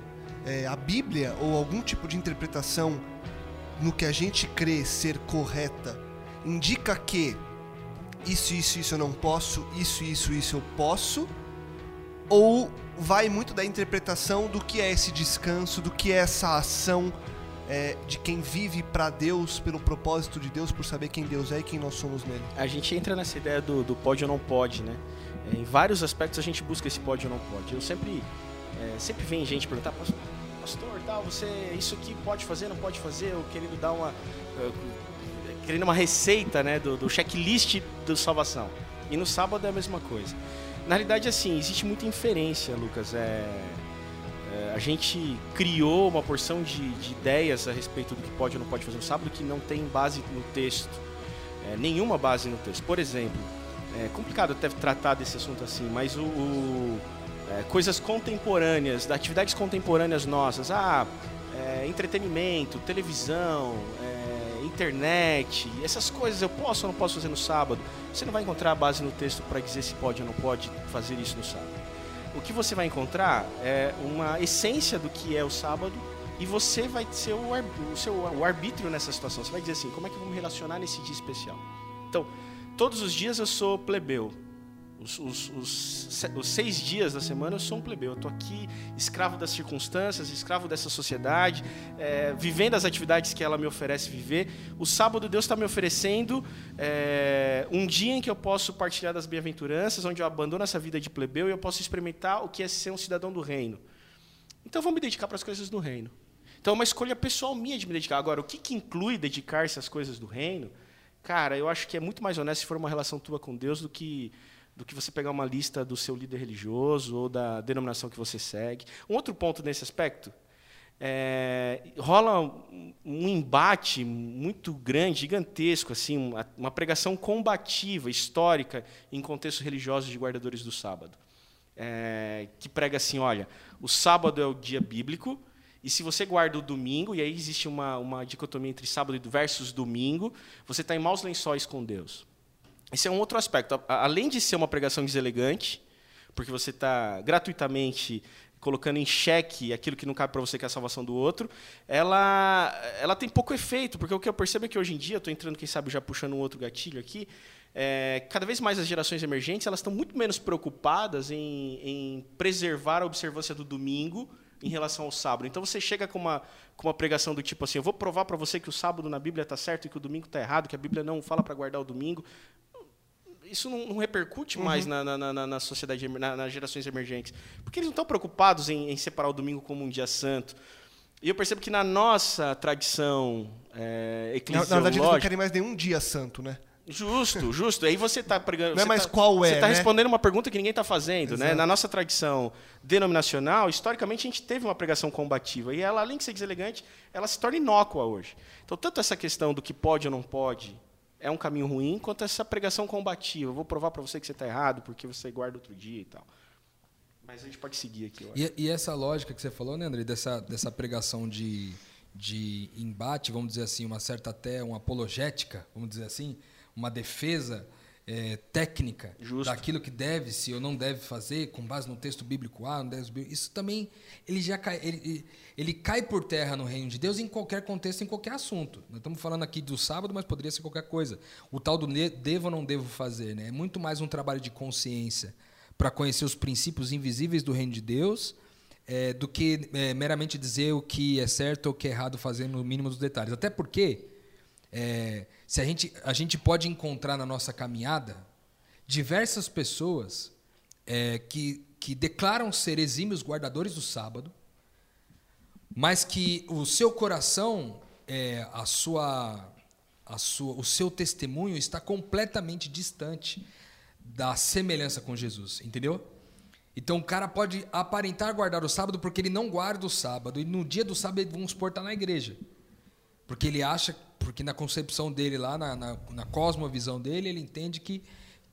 É, a Bíblia ou algum tipo de interpretação no que a gente crê ser correta indica que isso, isso, isso eu não posso, isso, isso, isso eu posso? Ou vai muito da interpretação do que é esse descanso, do que é essa ação é, de quem vive para Deus, pelo propósito de Deus, por saber quem Deus é e quem nós somos nele? A gente entra nessa ideia do, do pode ou não pode, né? É, em vários aspectos a gente busca esse pode ou não pode. Eu sempre, é, sempre vem gente perguntar, "Pastor, tal, você isso aqui pode fazer, não pode fazer, eu querendo dar uma, eh, querendo uma receita, né, do, do checklist do salvação. E no sábado é a mesma coisa. Na realidade, assim, existe muita inferência, Lucas. É, é, a gente criou uma porção de, de ideias a respeito do que pode ou não pode fazer no sábado que não tem base no texto. É, nenhuma base no texto. Por exemplo, é complicado até tratar desse assunto assim, mas o, o- é, coisas contemporâneas, da- atividades contemporâneas nossas, ah, é, entretenimento, televisão, é, internet, essas coisas eu posso ou não posso fazer no sábado. Você não vai encontrar a base no texto para dizer se pode ou não pode fazer isso no sábado. O que você vai encontrar é uma essência do que é o sábado e você vai ser o, o seu o arbítrio nessa situação. Você vai dizer assim, como é que eu vou me relacionar nesse dia especial? Então, todos os dias eu sou plebeu. Os, os- os os seis dias da semana eu sou um plebeu. Eu estou aqui escravo das circunstâncias, escravo dessa sociedade, é, vivendo as atividades que ela me oferece viver. O sábado Deus está me oferecendo é, um dia em que eu posso partilhar das bem-aventuranças, onde eu abandono essa vida de plebeu e eu posso experimentar o que é ser um cidadão do reino. Então eu vou me dedicar para as coisas do reino. Então é uma escolha pessoal minha de me dedicar. Agora, o que, que inclui dedicar-se às coisas do reino? Cara, eu acho que é muito mais honesto se for uma relação tua com Deus do que do que você pegar uma lista do seu líder religioso ou da denominação que você segue. Um outro ponto nesse aspecto é, rola um, embate muito grande, gigantesco, assim, uma, uma pregação combativa, histórica, em contextos religiosos de guardadores do sábado. É, que prega assim: olha, o sábado é o dia bíblico, e se você guarda o domingo, e aí existe uma, uma dicotomia entre sábado versus domingo, você está em maus lençóis com Deus. Esse é um outro aspecto. Além de ser uma pregação deselegante, porque você está gratuitamente colocando em xeque aquilo que não cabe para você, que é a salvação do outro, ela, ela tem pouco efeito, porque o que eu percebo é que hoje em dia, estou entrando, quem sabe, já puxando um outro gatilho aqui, é, cada vez mais as gerações emergentes elas estão muito menos preocupadas em, em preservar a observância do domingo em relação ao sábado. Então você chega com uma, com uma pregação do tipo assim: eu vou provar para você que o sábado na Bíblia está certo e que o domingo está errado, que a Bíblia não fala para guardar o domingo. Isso não, não repercute mais na, na, na, na sociedade, na- nas gerações emergentes. Porque eles não estão preocupados em, em separar o domingo como um dia santo. E eu percebo que na nossa tradição é, Na, eclesiológica... na verdade, eles não querem mais nenhum dia santo, né? Justo, justo. Aí você está pregando. Não é mais tá- qual é, Você está né? respondendo uma pergunta que ninguém está fazendo, né? Na nossa tradição denominacional, historicamente a gente teve uma pregação combativa e ela, além de ser deselegante, ela se torna inócua hoje. Então, tanto essa questão do que pode ou não pode é um caminho ruim, quanto essa pregação combativa. Eu vou provar para você que você está errado porque você guarda outro dia e tal. Mas a gente pode seguir aqui. E, e essa lógica que você falou, né, André, dessa, dessa pregação de, de embate, vamos dizer assim, uma certa até uma apologética, vamos dizer assim, uma defesa eh, técnica Justo. daquilo que deve-se ou não deve fazer, com base no texto bíblico A, no texto bíblico, isso também ele já cai, ele, ele- cai por terra no reino de Deus em qualquer contexto, em qualquer assunto. Nós estamos falando aqui do sábado, mas poderia ser qualquer coisa. O tal do devo ou não devo fazer, né? É muito mais um trabalho de consciência para conhecer os princípios invisíveis do reino de Deus é, do que é, meramente dizer o que é certo ou o que é errado fazer no mínimo dos detalhes. Até porque é, se a gente, a gente pode encontrar na nossa caminhada diversas pessoas é, que, que declaram ser exímios guardadores do sábado, mas que o seu coração, é, a sua, a sua, o seu testemunho está completamente distante da semelhança com Jesus, entendeu? Então o cara pode aparentar guardar o sábado porque ele não guarda o sábado e no dia do sábado vamos supor tá na igreja, porque ele acha, porque na concepção dele lá na, na, na cosmovisão dele ele entende que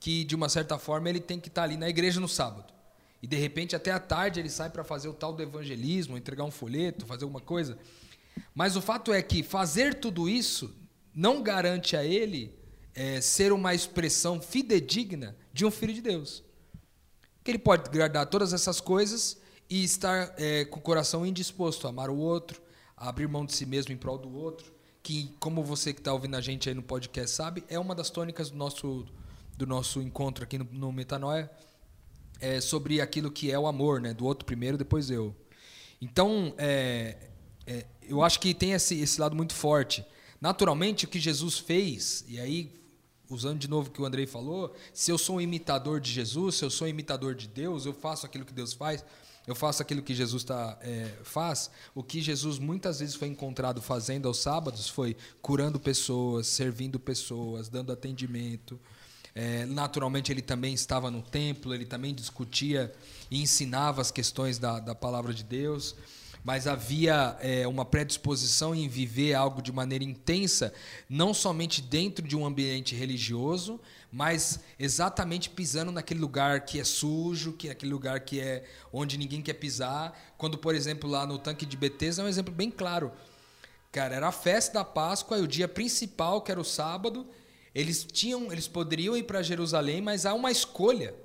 que de uma certa forma ele tem que estar ali na igreja no sábado. E de repente até à tarde ele sai para fazer o tal do evangelismo, entregar um folheto, fazer alguma coisa. Mas o fato é que fazer tudo isso não garante a ele é, ser uma expressão fidedigna de um filho de Deus. Que ele pode guardar todas essas coisas e estar é, com o coração indisposto a amar o outro, a abrir mão de si mesmo em prol do outro, que, como você que está ouvindo a gente aí no podcast sabe, é uma das tônicas do nosso, do nosso encontro aqui no, no Metanoia, é, sobre aquilo que é o amor, né? Do outro primeiro, depois eu. Então, é, é, eu acho que tem esse, esse lado muito forte. Naturalmente, o que Jesus fez, e aí, usando de novo o que o Andrei falou, se eu sou um imitador de Jesus, se eu sou um imitador de Deus, eu faço aquilo que Deus faz, eu faço aquilo que Jesus tá, é, faz. O que Jesus muitas vezes foi encontrado fazendo aos sábados foi curando pessoas, servindo pessoas, dando atendimento. É, naturalmente, ele também estava no templo, ele também discutia e ensinava as questões da, da palavra de Deus, mas havia é, uma predisposição em viver algo de maneira intensa, não somente dentro de um ambiente religioso, mas exatamente pisando naquele lugar que é sujo, que é aquele lugar que é onde ninguém quer pisar. Quando, por exemplo, lá no tanque de Betesda é um exemplo bem claro. Cara, era a festa da Páscoa e o dia principal, que era o sábado, eles tinham, eles poderiam ir para Jerusalém, mas há uma escolha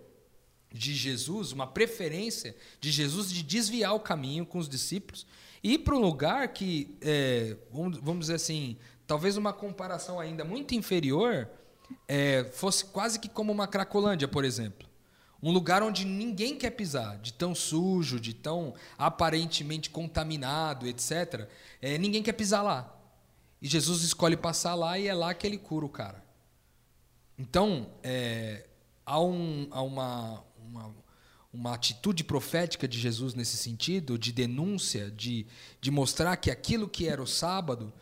de Jesus, uma preferência de Jesus de desviar o caminho com os discípulos e ir para um lugar que, é, vamos, dizer assim, talvez uma comparação ainda muito inferior, é, fosse quase que como uma Cracolândia, por exemplo. Um lugar onde ninguém quer pisar, de tão sujo, de tão aparentemente contaminado, etc. É, ninguém quer pisar lá. E Jesus escolhe passar lá e é lá que ele cura o cara. Então, é, há, um, há uma, uma, uma atitude profética de Jesus nesse sentido, de denúncia, de, de mostrar que aquilo que era o sábado,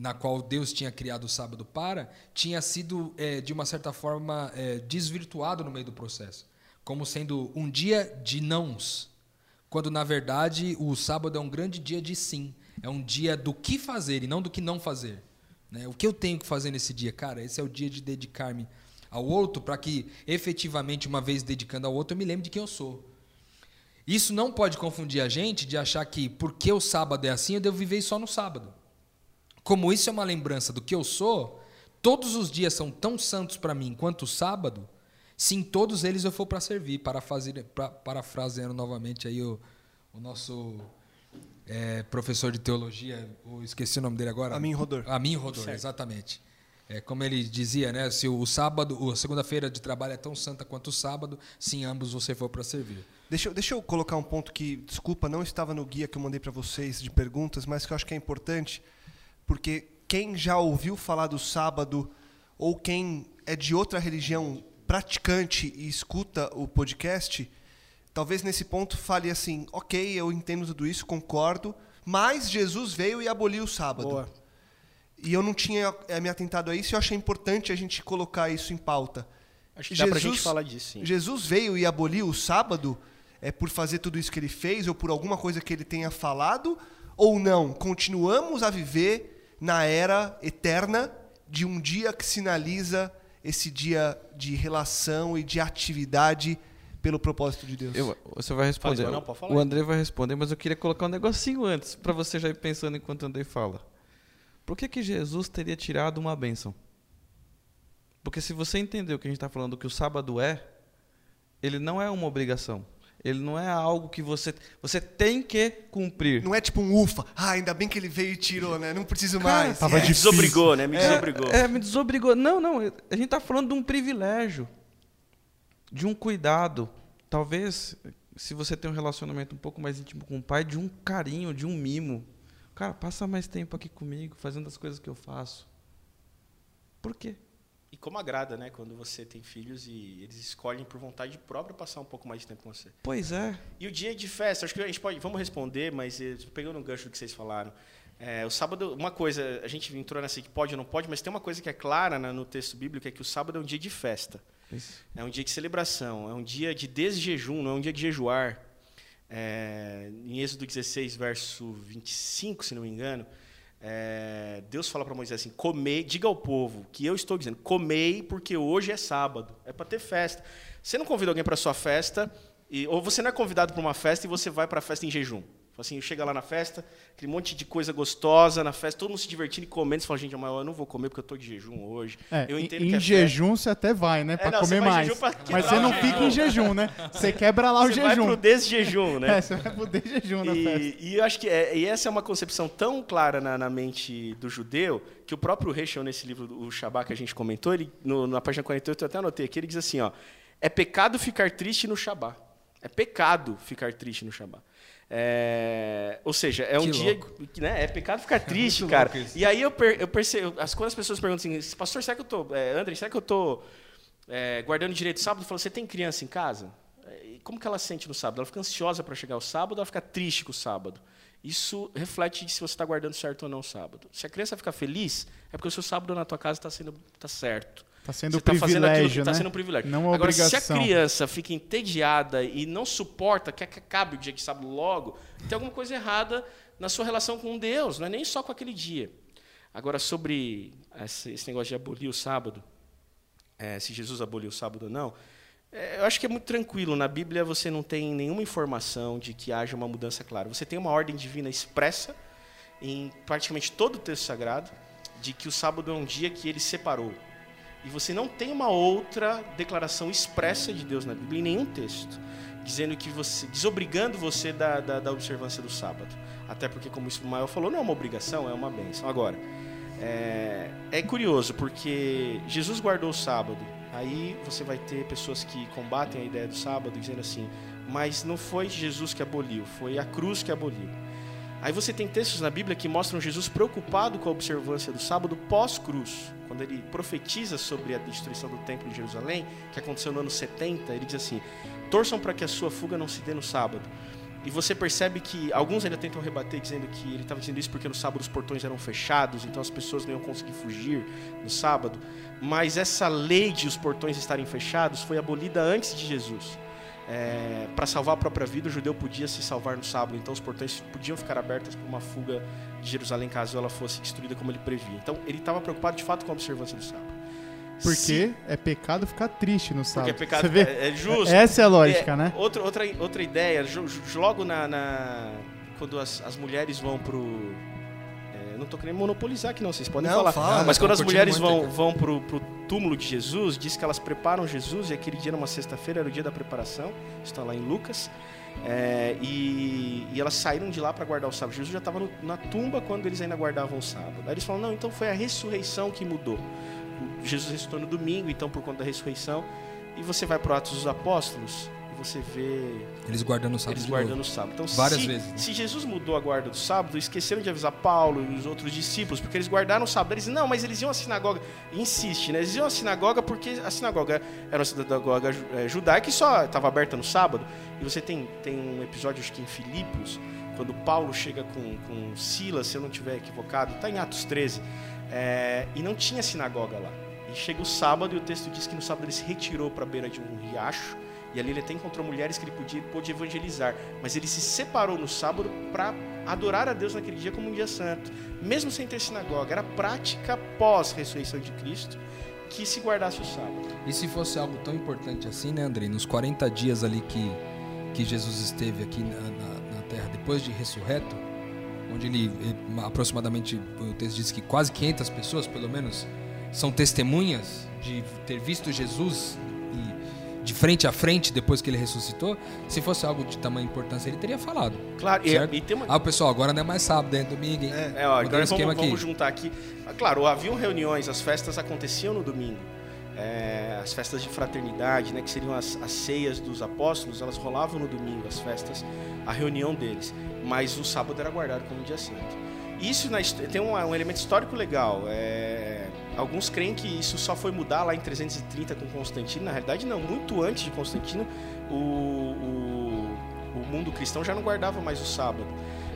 na qual Deus tinha criado o sábado para, tinha sido, é, de uma certa forma, é, desvirtuado no meio do processo, como sendo um dia de nãos, quando na verdade o sábado é um grande dia de sim, é um dia do que fazer e não do que não fazer. Né? O que eu tenho que fazer nesse dia? Cara, esse é o dia de dedicar-me ao outro para que, efetivamente, uma vez dedicando ao outro, eu me lembre de quem eu sou. Isso não pode confundir a gente de achar que, porque o sábado é assim, eu devo viver só no sábado. Como isso é uma lembrança do que eu sou, todos os dias são tão santos para mim quanto o sábado, se em todos eles eu for para servir, para fazer, pra, parafraseando novamente aí o, o nosso é, professor de teologia, eu esqueci o nome dele agora. Amin Rodor. Amin Rodor, exatamente. É, como ele dizia, né? Se o sábado, a segunda-feira de trabalho é tão santa quanto o sábado, se em ambos você for para servir. Deixa, eu- deixa eu colocar um ponto que, desculpa, não estava no guia que eu mandei para vocês de perguntas, mas que eu acho que é importante, porque quem já ouviu falar do sábado ou quem é de outra religião praticante e escuta o podcast, talvez nesse ponto fale assim: ok, eu entendo tudo isso, concordo, mas Jesus veio e aboliu o sábado. Boa. E eu não tinha é, me atentado a isso e eu achei importante a gente colocar isso em pauta. Acho que dá pra gente falar disso, sim. Jesus veio e aboliu o sábado é por fazer tudo isso que ele fez ou por alguma coisa que ele tenha falado ou não? Continuamos a viver na era eterna de um dia que sinaliza esse dia de relação e de atividade pelo propósito de Deus. Eu- você vai responder. Fala, não, pode falar. o André vai responder, mas eu queria colocar um negocinho antes, para você já ir pensando enquanto o André fala. Por que, que Jesus teria tirado uma bênção? Porque se você entender o que a gente está falando, que o sábado é, ele não é uma obrigação. Ele não é algo que você você tem que cumprir. Não é tipo um ufa, ah, ainda bem que ele veio e tirou, né? Não preciso mais. tava É. Me difícil. desobrigou, né? Me desobrigou. É, me desobrigou. Não, não. A gente está falando de um privilégio, de um cuidado. Talvez, se você tem um relacionamento um pouco mais íntimo com o pai, de um carinho, de um mimo. Cara, passa mais tempo aqui comigo, fazendo as coisas que eu faço. Por quê? Como agrada, né? Quando você tem filhos e eles escolhem por vontade própria passar um pouco mais de tempo com você. Pois é. E o dia de festa, acho que a gente pode, vamos responder, mas eh, pegando o gancho do que vocês falaram. É, o sábado, uma coisa, a gente entrou nessa que pode ou não pode, mas tem uma coisa que é clara né, no texto bíblico, é que o sábado é um dia de festa. Isso. É um dia de celebração, é um dia de desjejum, não é um dia de jejuar. É, em Êxodo 16, verso 25, se não me engano, é, Deus fala para Moisés assim: comei, diga ao povo que eu estou dizendo, comei porque hoje é sábado, é para ter festa. Você não convida alguém para sua festa, e, ou você não é convidado para uma festa e você vai para a festa em jejum. Fala Assim, chega lá na festa, aquele monte de coisa gostosa na festa, todo mundo se divertindo e comendo. Você fala, gente, mas eu não vou comer porque eu estou de jejum hoje. É, eu em- entendo em é jejum você até vai, né? Não, você comer mais. jejum pra Mas você não jejum. fica em jejum, né? Você quebra lá o Você vai jejum. pro desjejum, né? (laughs) É, você vai pro jejum na festa. E, e eu acho que é, e essa é uma concepção tão clara na, na mente do judeu que o próprio Heschel, nesse livro, o Shabbat que a gente comentou, ele, no- na página 48, eu até anotei aqui, ele diz assim, ó, é pecado ficar triste no Shabbat. É pecado ficar triste no Shabbat. É, ou seja, é um Que dia. que, Né, é pecado ficar (laughs) triste, muito cara. E aí eu, per, eu percebo. As, quando as pessoas perguntam assim, pastor, será que eu tô. É, André, será que eu tô é, guardando direito do sábado? Eu falo, você tem criança em casa? É, E como que ela se sente no sábado? Ela fica ansiosa para chegar o sábado ou ela fica triste com o sábado? Isso reflete se você está guardando certo ou não o sábado. Se a criança ficar feliz, é porque o seu sábado na tua casa está sendo tá certo. Tá sendo um tá que privilégio, está né? sendo um privilégio. Não uma Agora, se a obrigação. criança fica entediada e não suporta, quer que acabe o dia de sábado logo, tem alguma coisa errada na sua relação com Deus, não é nem só com aquele dia. Agora, sobre esse esse negócio de abolir o sábado, é, se Jesus aboliu o sábado ou não, é, eu acho que é muito tranquilo. Na Bíblia você não tem nenhuma informação de que haja uma mudança clara. Você tem uma ordem divina expressa em praticamente todo o texto sagrado de que o sábado é um dia que ele separou. E você não tem uma outra declaração expressa de Deus na Bíblia em nenhum texto, dizendo que você, desobrigando você da, da, da observância do sábado. Até porque, como o Mael falou, não é uma obrigação, é uma bênção. Agora, é, é curioso, porque Jesus guardou o sábado. Aí você vai ter pessoas que combatem a ideia do sábado, dizendo assim, mas não foi Jesus que aboliu, foi a cruz que aboliu. Aí você tem textos na Bíblia que mostram Jesus preocupado com a observância do sábado pós-cruz. Quando ele profetiza sobre a destruição do templo de Jerusalém, que aconteceu no ano 70, ele diz assim: torçam para que a sua fuga não se dê no sábado. E você percebe que alguns ainda tentam rebater dizendo que ele estava dizendo isso porque no sábado os portões eram fechados, então as pessoas não iam conseguir fugir no sábado. Mas essa lei de os portões estarem fechados foi abolida antes de Jesus. É, para salvar a própria vida, o judeu podia se salvar no sábado, então os portões podiam ficar abertos para uma fuga de Jerusalém caso ela fosse destruída como ele previa. Então ele estava preocupado de fato com a observância do sábado. Porque Se- é pecado ficar triste no sábado. porque é pecado, Você vê? é, é justo. Essa é a lógica, É, né? Outra, outra, outra ideia, logo na, na- quando as, as mulheres vão pro. é, não tô querendo monopolizar aqui, não, vocês podem Não, falar. fala. Mas quando as Curtindo mulheres muito vão, vão pro, pro túmulo de Jesus, diz que elas preparam Jesus, e aquele dia, numa sexta-feira, era o dia da preparação, está lá em Lucas. é, e, e elas saíram de lá para guardar o sábado. Jesus já estava na tumba quando eles ainda guardavam o sábado. Aí eles falam: não, então foi a ressurreição que mudou. Jesus ressuscitou no domingo, então por conta da ressurreição. E você vai para Atos dos Apóstolos você vê Eles guardando o sábado. eles guardando o sábado. Então, Várias se, vezes, né? se Jesus mudou a guarda do sábado, esqueceram de avisar Paulo e os outros discípulos, porque eles guardaram o sábado. Eles não, mas eles iam à sinagoga. Insiste, né? Eles iam à sinagoga porque a sinagoga era uma sinagoga eh, judaica e só estava aberta no sábado. E você tem, tem um episódio, acho que em Filipos, quando Paulo chega com, com Silas, se eu não estiver equivocado, está em Atos 13. É, e não tinha sinagoga lá. E chega o sábado e o texto diz que no sábado ele se retirou para a beira de um riacho. E ali ele até encontrou mulheres que ele podia, pôde evangelizar. Mas ele se separou no sábado para adorar a Deus naquele dia como um dia santo. Mesmo sem ter sinagoga. Era prática pós-ressurreição de Cristo que se guardasse o sábado. E se fosse algo tão importante assim, né, Andrei? Nos 40 dias ali que, que Jesus esteve aqui na, na, na Terra, depois de ressurreto, onde ele, ele, aproximadamente, o texto diz que quase 500 pessoas, pelo menos, são testemunhas de ter visto Jesus de frente a frente depois que ele ressuscitou. Se fosse algo de tamanha importância, ele teria falado. Claro, e, certo? e tem uma. Ah, pessoal, agora não é mais sábado, é domingo, hein? É, ó, agora esquema vamos, aqui. vamos juntar aqui. Ah, Claro, haviam reuniões, as festas aconteciam no domingo. É, as festas de fraternidade, né, que seriam as, as ceias dos apóstolos, elas rolavam no domingo, as festas, a reunião deles. Mas o sábado era guardado como dia santo. Isso na tem um, um elemento histórico legal. é, alguns creem que isso só foi mudar lá em 330 com Constantino. Na realidade, não. Muito antes de Constantino, o, o, o mundo cristão já não guardava mais o sábado.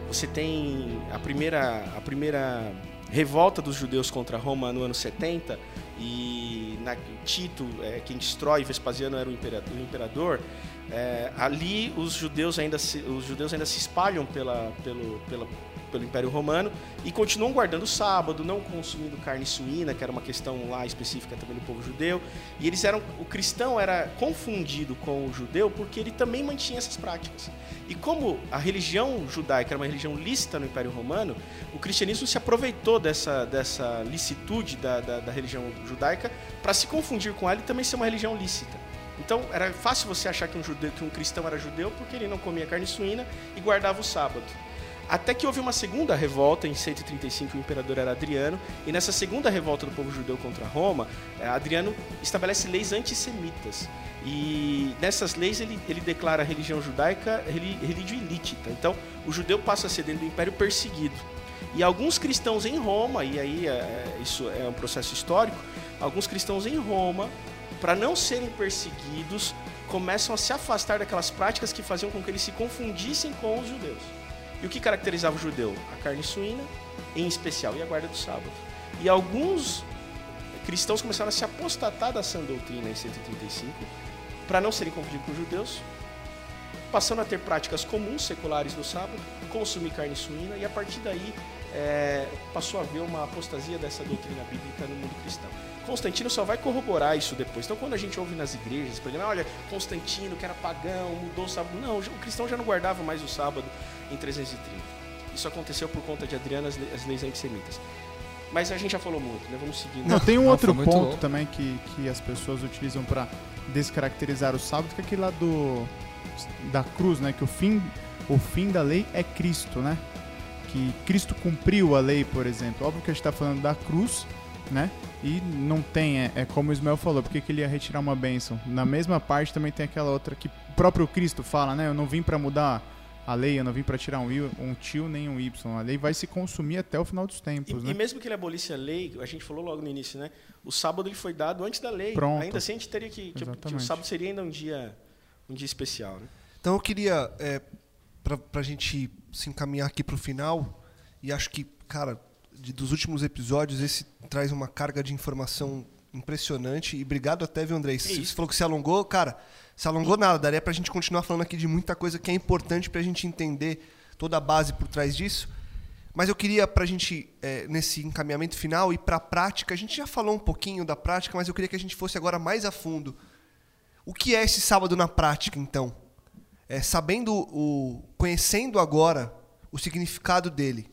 Você tem a primeira, a primeira revolta dos judeus contra Roma no ano 70 e na, Tito, é, quem destrói Vespasiano era o imperador. O imperador é, ali os judeus ainda se, os judeus ainda se espalham pela, pelo, pela, pelo Império Romano e continuam guardando o sábado, não consumindo carne suína, que era uma questão lá específica também do povo judeu. E eles eram o cristão era confundido com o judeu porque ele também mantinha essas práticas. E como a religião judaica era uma religião lícita no Império Romano, o cristianismo se aproveitou dessa, dessa licitude da, da, da religião judaica para se confundir com ela e também ser uma religião lícita. Então era fácil você achar que um, judeu, que um cristão era judeu porque ele não comia carne suína e guardava o sábado. Até que houve uma segunda revolta em 135, o imperador era Adriano, e nessa segunda revolta do povo judeu contra Roma, eh, Adriano estabelece leis antissemitas. E nessas leis ele, ele declara a religião judaica reli- religião ilícita. Então o judeu passa a ser dentro do império perseguido. E alguns cristãos em Roma, e aí é, isso é um processo histórico, alguns cristãos em Roma, para não serem perseguidos, começam a se afastar daquelas práticas que faziam com que eles se confundissem com os judeus. E o que caracterizava o judeu? A carne suína, em especial, e a guarda do sábado. E alguns cristãos começaram a se apostatar da sã doutrina em 135, para não serem confundidos com judeus, passando a ter práticas comuns, seculares no sábado, consumir carne suína, e a partir daí é, passou a haver uma apostasia dessa doutrina bíblica no mundo cristão. Constantino só vai corroborar isso depois. Então, quando a gente ouve nas igrejas, exemplo, olha, Constantino, que era pagão, mudou o sábado. Não, o cristão já não guardava mais o sábado em 330. Isso aconteceu por conta de Adriano, as, le- as leis antissemitas. Mas a gente já falou muito, né? Vamos seguindo. Não, tem um Não, outro ponto louco. também que, que as pessoas utilizam para descaracterizar o sábado, que é aquele lá do da cruz, né? Que o fim, o fim da lei é Cristo, né? Que Cristo cumpriu a lei, por exemplo. Óbvio que a gente está falando da cruz, né? E não tem, é, é como o Ismael falou, porque que ele ia retirar uma bênção. Na mesma parte também tem aquela outra que o próprio Cristo fala, né? Eu não vim para mudar a lei, eu não vim para tirar um, I, um tio nem um Y. A lei vai se consumir até o final dos E, tempos, e né? mesmo que ele abolisse a lei, a gente falou logo no início, né? O sábado ele foi dado antes da lei. Pronto. Ainda assim a gente teria que, que, que o sábado seria ainda um dia, um dia especial, né? Então eu queria, é, pra, pra gente se encaminhar aqui pro final, e acho que, cara, de- dos últimos episódios, esse traz uma carga de informação impressionante. E obrigado até, viu, Andrei? Você falou que se alongou, cara, se alongou nada. Daria pra gente continuar falando aqui de muita coisa que é importante pra gente entender toda a base por trás disso. Mas eu queria, pra gente, é, nesse encaminhamento final, ir pra prática. A gente já falou um pouquinho da prática, mas eu queria que a gente fosse agora mais a fundo. O que é esse sábado na prática, então? É, sabendo o. conhecendo agora o significado dele,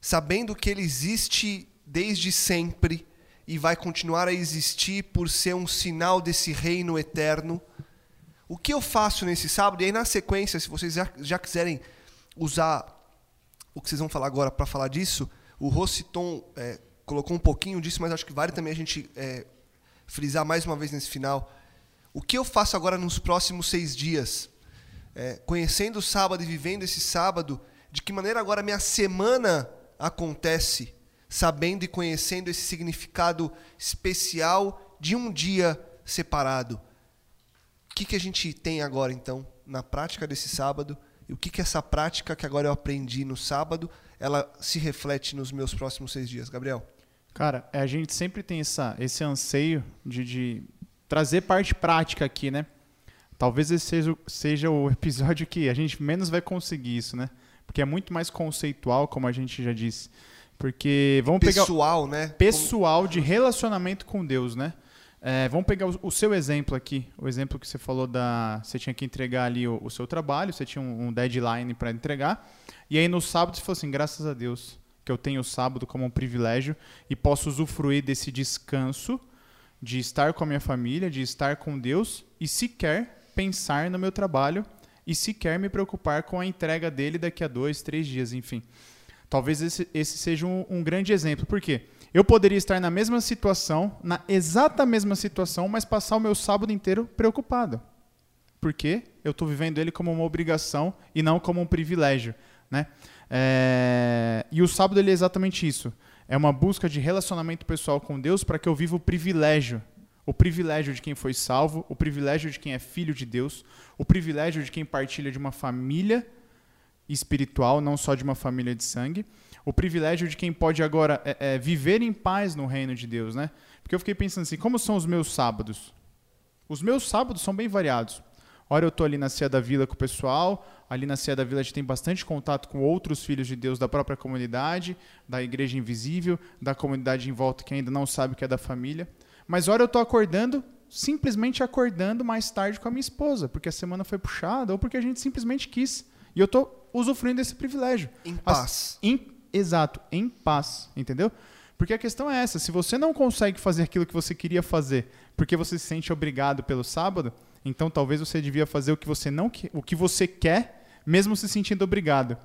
sabendo que ele existe desde sempre e vai continuar a existir por ser um sinal desse reino eterno. O que eu faço nesse sábado? E aí, na sequência, se vocês já, já quiserem usar o que vocês vão falar agora para falar disso, o Rossiton é, colocou um pouquinho disso, mas acho que vale também a gente é, frisar mais uma vez nesse final. O que eu faço agora nos próximos seis dias? É, conhecendo o sábado e vivendo esse sábado, de que maneira agora minha semana acontece, sabendo e conhecendo esse significado especial de um dia separado? O que, que a gente tem agora, então, na prática desse sábado? E o que, que essa prática que agora eu aprendi no sábado, ela se reflete nos meus próximos seis dias? Gabriel? Cara, é, a gente sempre tem essa, esse anseio de, de trazer parte prática aqui, né? Talvez esse seja, o- seja o (laughs) episódio que a gente menos vai conseguir isso, né? Porque é muito mais conceitual, como a gente já disse. Porque vamos pegar Pessoal, né? pessoal de relacionamento com Deus, né? É, vamos pegar o, o seu exemplo aqui, o exemplo que você falou da, você tinha que entregar ali o, o seu trabalho, você tinha um, um deadline para entregar, e aí no sábado você falou assim, graças a Deus que eu tenho o sábado como um privilégio e posso usufruir desse descanso de estar com a minha família, de estar com Deus e sequer pensar no meu trabalho e sequer me preocupar com a entrega dele daqui a dois, três dias, enfim. Talvez esse, esse seja um, um grande exemplo. Por quê? Eu poderia estar na mesma situação, na exata mesma situação, mas passar o meu sábado inteiro preocupado. Porque eu estou vivendo ele como uma obrigação e não como um privilégio. Né? É, E o sábado ele é exatamente isso. É uma busca de relacionamento pessoal com Deus para que eu viva o privilégio. O privilégio de quem foi salvo, o privilégio de quem é filho de Deus, o privilégio de quem partilha de uma família espiritual, não só de uma família de sangue. O privilégio de quem pode agora é, é, viver em paz no reino de Deus, né? Porque eu fiquei pensando assim, como são os meus sábados? Os meus sábados são bem variados. Ora eu estou ali na Cia da Vila com o pessoal, ali na Cia da Vila a gente tem bastante contato com outros filhos de Deus da própria comunidade, da igreja invisível, da comunidade em volta que ainda não sabe que é da família. Mas ora eu estou acordando, simplesmente acordando mais tarde com a minha esposa, porque a semana foi puxada ou porque a gente simplesmente quis. E eu estou usufruindo desse privilégio. Em As- paz. em- exato, em paz, entendeu? Porque a questão é essa, se você não consegue fazer aquilo que você queria fazer, porque você se sente obrigado pelo sábado, então talvez você devia fazer o que você não que- o que você quer, mesmo se sentindo obrigado.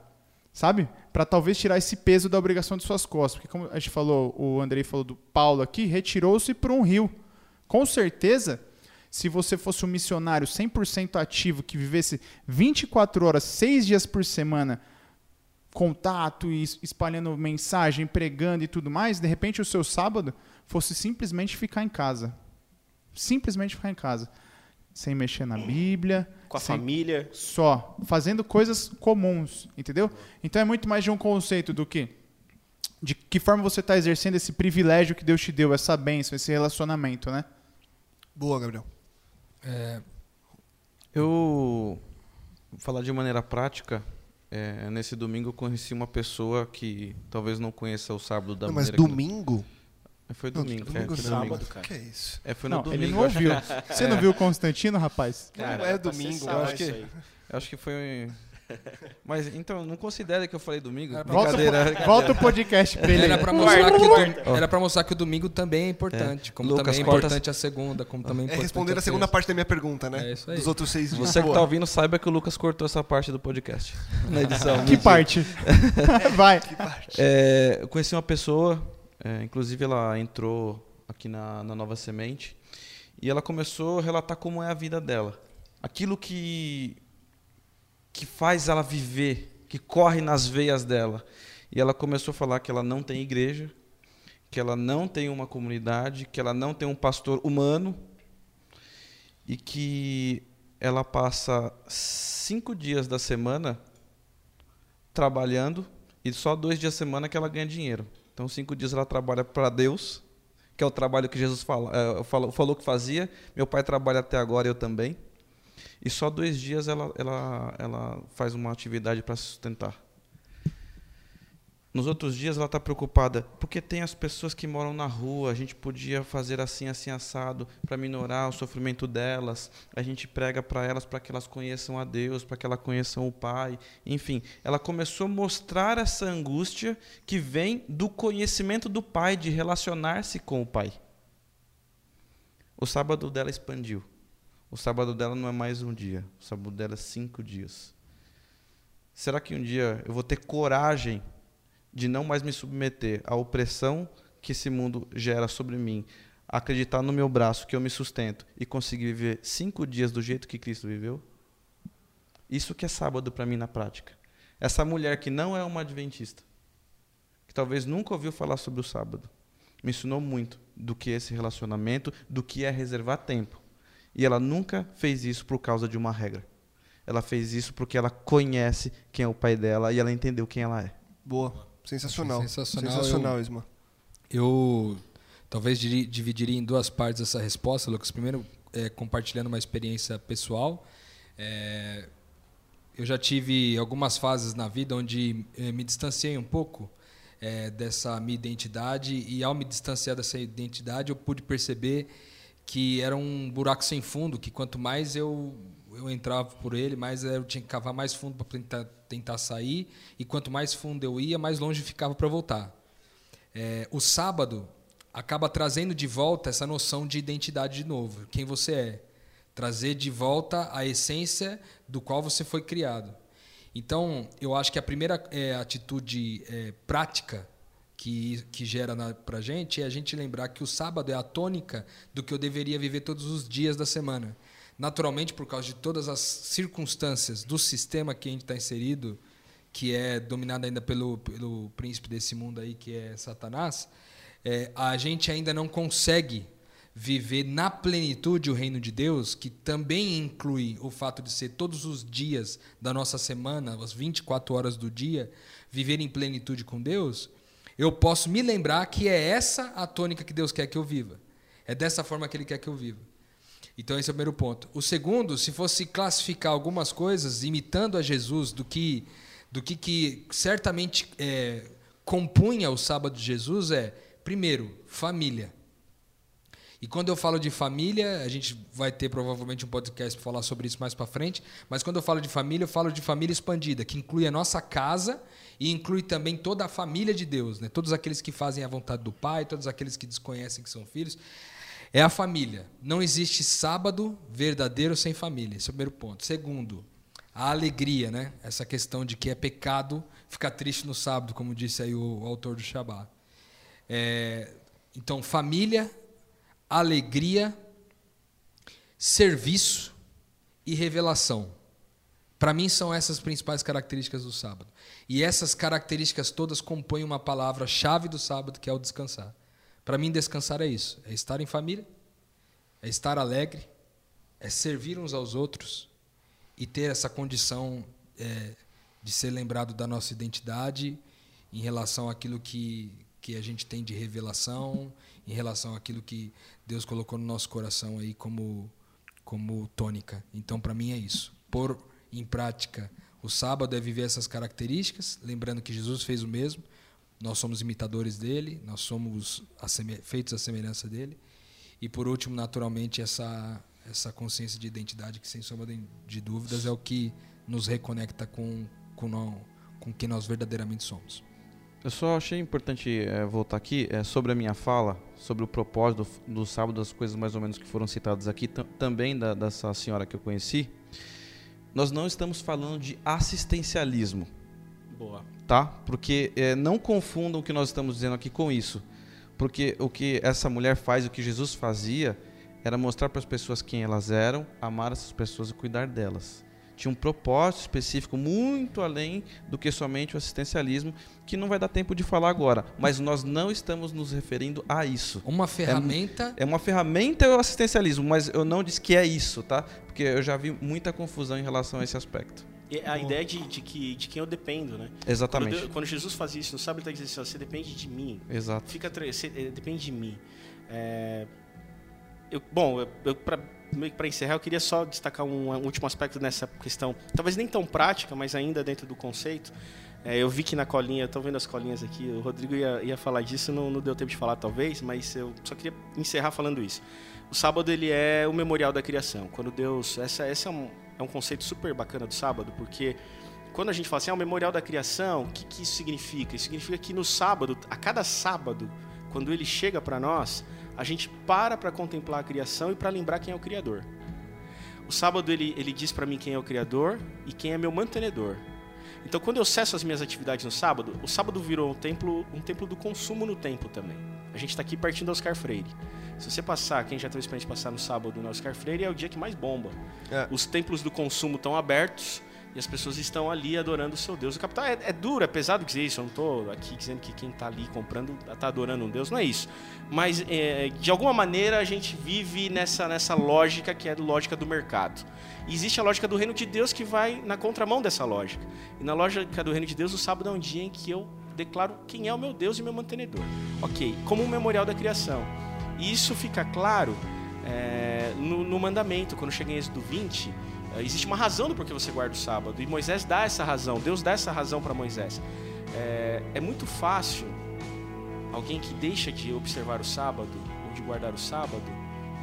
Sabe? Para talvez tirar esse peso da obrigação de suas costas, porque como a gente falou, o Andrei falou do Paulo aqui, retirou-se para um rio. Com certeza, se você fosse um missionário 100% ativo que vivesse 24 horas, 6 dias por semana, contato e es- espalhando mensagem, pregando e tudo mais, de repente o seu sábado fosse simplesmente ficar em casa. Simplesmente ficar em casa. Sem mexer na Bíblia. Com a sem- família. Só. Fazendo coisas comuns. Entendeu? Então é muito mais de um conceito do que. De que forma você está exercendo esse privilégio que Deus te deu, essa bênção, esse relacionamento, né? Boa, Gabriel. É, Eu vou falar de maneira prática. É, nesse domingo eu conheci uma pessoa que talvez não conheça o sábado da Não, mas maneira que- domingo? Foi Não, domingo. domingo é, foi não. domingo. Sábado, cara. Que é isso? É, foi no não, domingo. ele não ouviu. Você não viu o Constantino, rapaz? Cara, é pra ser domingo, sábado eu acho que- acho que foi. (laughs) Mas então, não considera que eu falei domingo? Era Volta, Brincadeira. volta o podcast pra ele. Era pra, (laughs) mostrar que o, era pra mostrar que o domingo também é importante. Como Lucas, também é corta- importante a segunda, como também é É importante responder a segunda terça. parte da minha pergunta, né? É isso aí. Dos outros seis dias. Você que tá ouvindo, saiba que o Lucas cortou essa parte do podcast. (laughs) Na edição. Que parte? Vai. É, eu conheci uma pessoa, é, inclusive ela entrou aqui na, na Nova Semente, e ela começou a relatar como é a vida dela. Aquilo que, que faz ela viver, que corre nas veias dela. E ela começou a falar que ela não tem igreja, que ela não tem uma comunidade, que ela não tem um pastor humano, e que ela passa cinco dias da semana trabalhando e só dois dias da semana que ela ganha dinheiro. Então, cinco dias ela trabalha para Deus, que é o trabalho que Jesus fala, eh, falou, falou que fazia. Meu pai trabalha até agora, eu também. E só dois dias ela, ela, ela faz uma atividade para se sustentar. Nos outros dias ela está preocupada, porque tem as pessoas que moram na rua, a gente podia fazer assim, assim, assado, para minorar o sofrimento delas, a gente prega para elas para que elas conheçam a Deus, para que elas conheçam o Pai. Enfim, ela começou a mostrar essa angústia que vem do conhecimento do Pai, de relacionar-se com o Pai. O sábado dela expandiu. O sábado dela não é mais um dia, o sábado dela é cinco dias. Será que um dia eu vou ter coragem de não mais me submeter à opressão que esse mundo gera sobre mim, acreditar no meu braço que eu me sustento e conseguir viver cinco dias do jeito que Cristo viveu? Isso que é sábado para mim na prática. Essa mulher que não é uma adventista, que talvez nunca ouviu falar sobre o sábado, me ensinou muito do que é esse relacionamento, do que é reservar tempo. E ela nunca fez isso por causa de uma regra. Ela fez isso porque ela conhece quem é o pai dela e ela entendeu quem ela é. Boa. Sensacional. Sensacional. Sensacional, Isma. Eu talvez diri- dividiria em duas partes essa resposta, Lucas. Primeiro, é, compartilhando uma experiência pessoal. É, eu já tive algumas fases na vida onde eh, me distanciei um pouco eh, dessa minha identidade e ao me distanciar dessa identidade eu pude perceber que era um buraco sem fundo, que quanto mais eu eu entrava por ele, mais eu tinha que cavar mais fundo para tentar, tentar sair e quanto mais fundo eu ia, mais longe ficava para voltar. É, o sábado acaba trazendo de volta essa noção de identidade de novo, quem você é, trazer de volta a essência do qual você foi criado. Então, eu acho que a primeira é, atitude é, prática que, que gera para gente é a gente lembrar que o sábado é a tônica do que eu deveria viver todos os dias da semana. Naturalmente, por causa de todas as circunstâncias do sistema que a gente está inserido, que é dominado ainda pelo, pelo príncipe desse mundo aí, que é Satanás, é, a gente ainda não consegue viver na plenitude o reino de Deus, que também inclui o fato de ser todos os dias da nossa semana, as 24 horas do dia, viver em plenitude com Deus, eu posso me lembrar que é essa a tônica que Deus quer que eu viva. É dessa forma que Ele quer que eu viva. Então, esse é o primeiro ponto. O segundo, se fosse classificar algumas coisas, imitando a Jesus, do que, do que, que certamente é, compunha o sábado de Jesus, é, primeiro, família. E quando eu falo de família, a gente vai ter provavelmente um podcast para falar sobre isso mais para frente, mas quando eu falo de família, eu falo de família expandida, que inclui a nossa casa e inclui também toda a família de Deus, né? Todos aqueles que fazem a vontade do Pai, todos aqueles que desconhecem que são filhos. É a família. Não existe sábado verdadeiro sem família. Esse é o primeiro ponto. Segundo, a alegria, né? Essa questão de que é pecado ficar triste no sábado, como disse aí o, autor do Shabbat. É, então, família, alegria, serviço e revelação. Para mim, são essas principais características do sábado. E essas características todas compõem uma palavra-chave do sábado, que é o descansar. Para mim, descansar é isso: é estar em família, é estar alegre, é servir uns aos outros e ter essa condição é, de ser lembrado da nossa identidade em relação àquilo que, que a gente tem de revelação, em relação àquilo que Deus colocou no nosso coração aí como, como tônica. Então, para mim, é isso. Pôr em prática o sábado é viver essas características, lembrando que Jesus fez o mesmo. Nós somos imitadores dele, nós somos feitos à semelhança dele. E por último, naturalmente, essa essa consciência de identidade que sem sombra de dúvidas é o que nos reconecta com com, não, com quem nós verdadeiramente somos. Eu só achei importante é, voltar aqui é, sobre a minha fala, sobre o propósito do, do sábado, as coisas mais ou menos que foram citadas aqui, também da, dessa senhora que eu conheci. Nós não estamos falando de assistencialismo. Boa. Tá? Porque é, não confundam o que nós estamos dizendo aqui com isso. Porque o que essa mulher faz, o que Jesus fazia, era mostrar para as pessoas quem elas eram, amar essas pessoas e cuidar delas. Tinha um propósito específico muito além do que somente o assistencialismo, que não vai dar tempo de falar agora, mas nós não estamos nos referindo a isso. Uma ferramenta. É, é uma ferramenta o assistencialismo, mas eu não disse que é isso, tá? Porque eu já vi muita confusão em relação a esse aspecto. E a ideia de, de, que, de quem eu dependo, né? Exatamente. Quando, quando Jesus faz isso no sábado, ele está dizendo assim, você depende de mim. Exato. Fica, você eh, depende de mim. É, eu, bom, eu, eu para encerrar, eu queria só destacar um, um, último aspecto nessa questão, talvez nem tão prática, mas ainda dentro do conceito. É, eu vi que na colinha, estou vendo as colinhas aqui, o Rodrigo ia, ia falar disso, não, não deu tempo de falar talvez, mas eu só queria encerrar falando isso. O sábado ele é o memorial da criação. Quando Deus, essa, essa é um, é um conceito super bacana do sábado, porque quando a gente fala assim, é o memorial da criação, o que, que isso significa? Isso significa que no sábado, a cada sábado, quando ele chega para nós, a gente para para contemplar a criação e para lembrar quem é o Criador. O sábado ele, ele diz para mim quem é o Criador e quem é meu mantenedor. Então, quando eu cesso as minhas atividades no sábado, o sábado virou um templo, um templo do consumo no templo também. A gente está aqui pertinho do Oscar Freire. Se você passar, quem já teve experiência de passar no sábado no Oscar Freire, é o dia que mais bomba. É. Os templos do consumo estão abertos e as pessoas estão ali adorando o seu Deus. O capital é, é duro, é pesado dizer isso. Eu não estou aqui dizendo que quem está ali comprando está adorando um Deus, não é isso. Mas, é, de alguma maneira, a gente vive nessa, nessa lógica que é a lógica do mercado. E existe a lógica do reino de Deus que vai na contramão dessa lógica. E na lógica do reino de Deus, o sábado é um dia em que eu declaro quem é o meu Deus e meu mantenedor. Ok, como um memorial da criação. E isso fica claro é, no, no, mandamento, quando chega em Êxodo 20, é, existe uma razão do porquê você guarda o sábado. E Moisés dá essa razão, Deus dá essa razão para Moisés. É, é muito fácil alguém que deixa de observar o sábado, ou de guardar o sábado,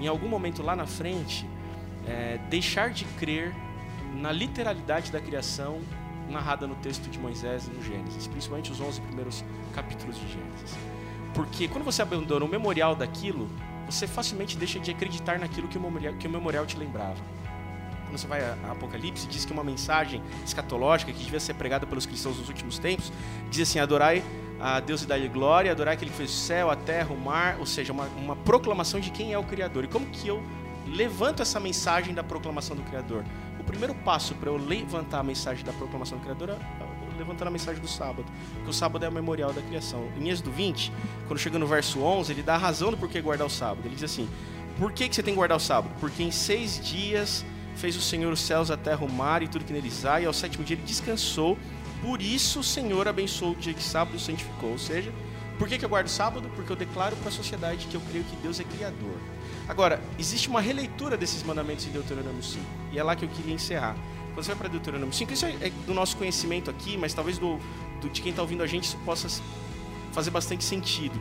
em algum momento lá na frente, é, deixar de crer na literalidade da criação narrada no texto de Moisés e no Gênesis, principalmente os 11 primeiros capítulos de Gênesis. Porque quando você abandona o memorial daquilo, você facilmente deixa de acreditar naquilo que o memorial, que o memorial te lembrava. Quando você vai a Apocalipse, diz que uma mensagem escatológica que devia ser pregada pelos cristãos nos últimos tempos, diz assim: adorai a Deus e dar-lhe glória, adorar aquele que fez o céu, a terra, o mar, ou seja, uma, uma proclamação de quem é o Criador. E como que eu levanto essa mensagem da proclamação do Criador? O primeiro passo para eu levantar a mensagem da proclamação do Criador é levantando a mensagem do sábado. Porque o sábado é o memorial da criação. Em Êxodo 20, quando chega no verso 11, ele dá a razão do porquê guardar o sábado. Ele diz assim: Por que, que você tem que guardar o sábado? Porque em seis dias fez o Senhor os céus, a terra, o mar e tudo que neles há, e ao sétimo dia ele descansou. Por isso o Senhor abençoou o dia que sábado santificou. Ou seja, por que, que eu guardo o sábado? Porque eu declaro para a sociedade que eu creio que Deus é criador. Agora, existe uma releitura desses mandamentos em Deuteronômio 5. E é lá que eu queria encerrar. Quando você vai para Deuteronômio 5, isso é, é do nosso conhecimento aqui, mas talvez do, do de quem está ouvindo a gente isso possa fazer bastante sentido.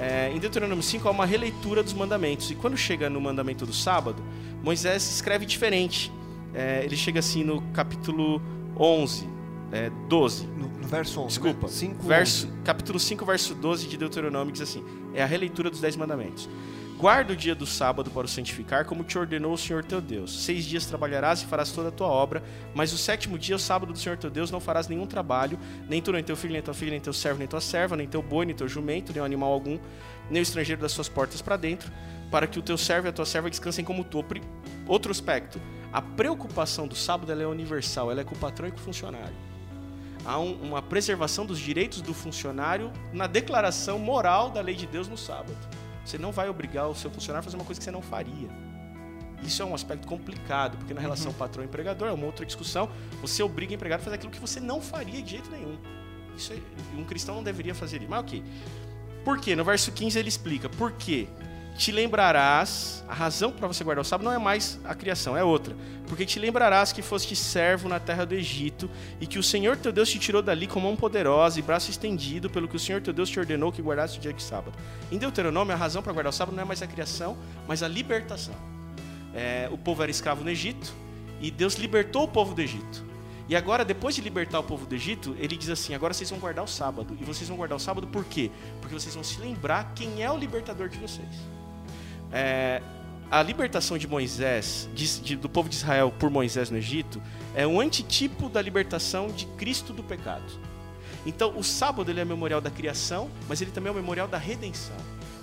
É, em Deuteronômio 5 há uma releitura dos mandamentos. E quando chega no mandamento do sábado, Moisés escreve diferente. É, ele chega assim no capítulo 11, é, 12. No, no verso 11. Desculpa. Né? 5, verso, capítulo 5, verso 12 de Deuteronômio diz assim: é a releitura dos Dez Mandamentos. Guarda o dia do sábado para o santificar, como te ordenou o Senhor teu Deus. Seis dias trabalharás e farás toda a tua obra, mas o sétimo dia, o sábado do Senhor teu Deus, não farás nenhum trabalho, nem tu, nem teu filho, nem tua filha, nem teu servo, nem tua serva, nem teu boi, nem teu jumento, nem animal algum, nem o estrangeiro das suas portas para dentro, para que o teu servo e a tua serva descansem como tu. Outro aspecto, a preocupação do sábado é universal, ela é com o patrão e com o funcionário. Há um, uma preservação dos direitos do funcionário na declaração moral da lei de Deus no sábado. Você não vai obrigar o seu funcionário a fazer uma coisa que você não faria. Isso é um aspecto complicado, porque na relação uhum. patrão-empregador é uma outra discussão. Você obriga o empregado a fazer aquilo que você não faria de jeito nenhum. Isso é, um cristão não deveria fazer isso. Mas ok. Por quê? No verso 15 ele explica. Por quê? Te lembrarás, a razão para você guardar o sábado não é mais a criação, é outra. Porque te lembrarás que foste servo na terra do Egito e que o Senhor teu Deus te tirou dali com mão poderosa e braço estendido, pelo que o Senhor teu Deus te ordenou que guardasse o dia de sábado. Em Deuteronômio, a razão para guardar o sábado não é mais a criação, mas a libertação. É, o povo era escravo no Egito e Deus libertou o povo do Egito. E agora, depois de libertar o povo do Egito, ele diz assim: agora vocês vão guardar o sábado. E vocês vão guardar o sábado por quê? Porque vocês vão se lembrar quem é o libertador de vocês. É, a libertação de Moisés, de, de, do povo de Israel por Moisés no Egito, é um antitipo da libertação de Cristo do pecado. Então, o sábado ele é memorial da criação, mas ele também é o memorial da redenção.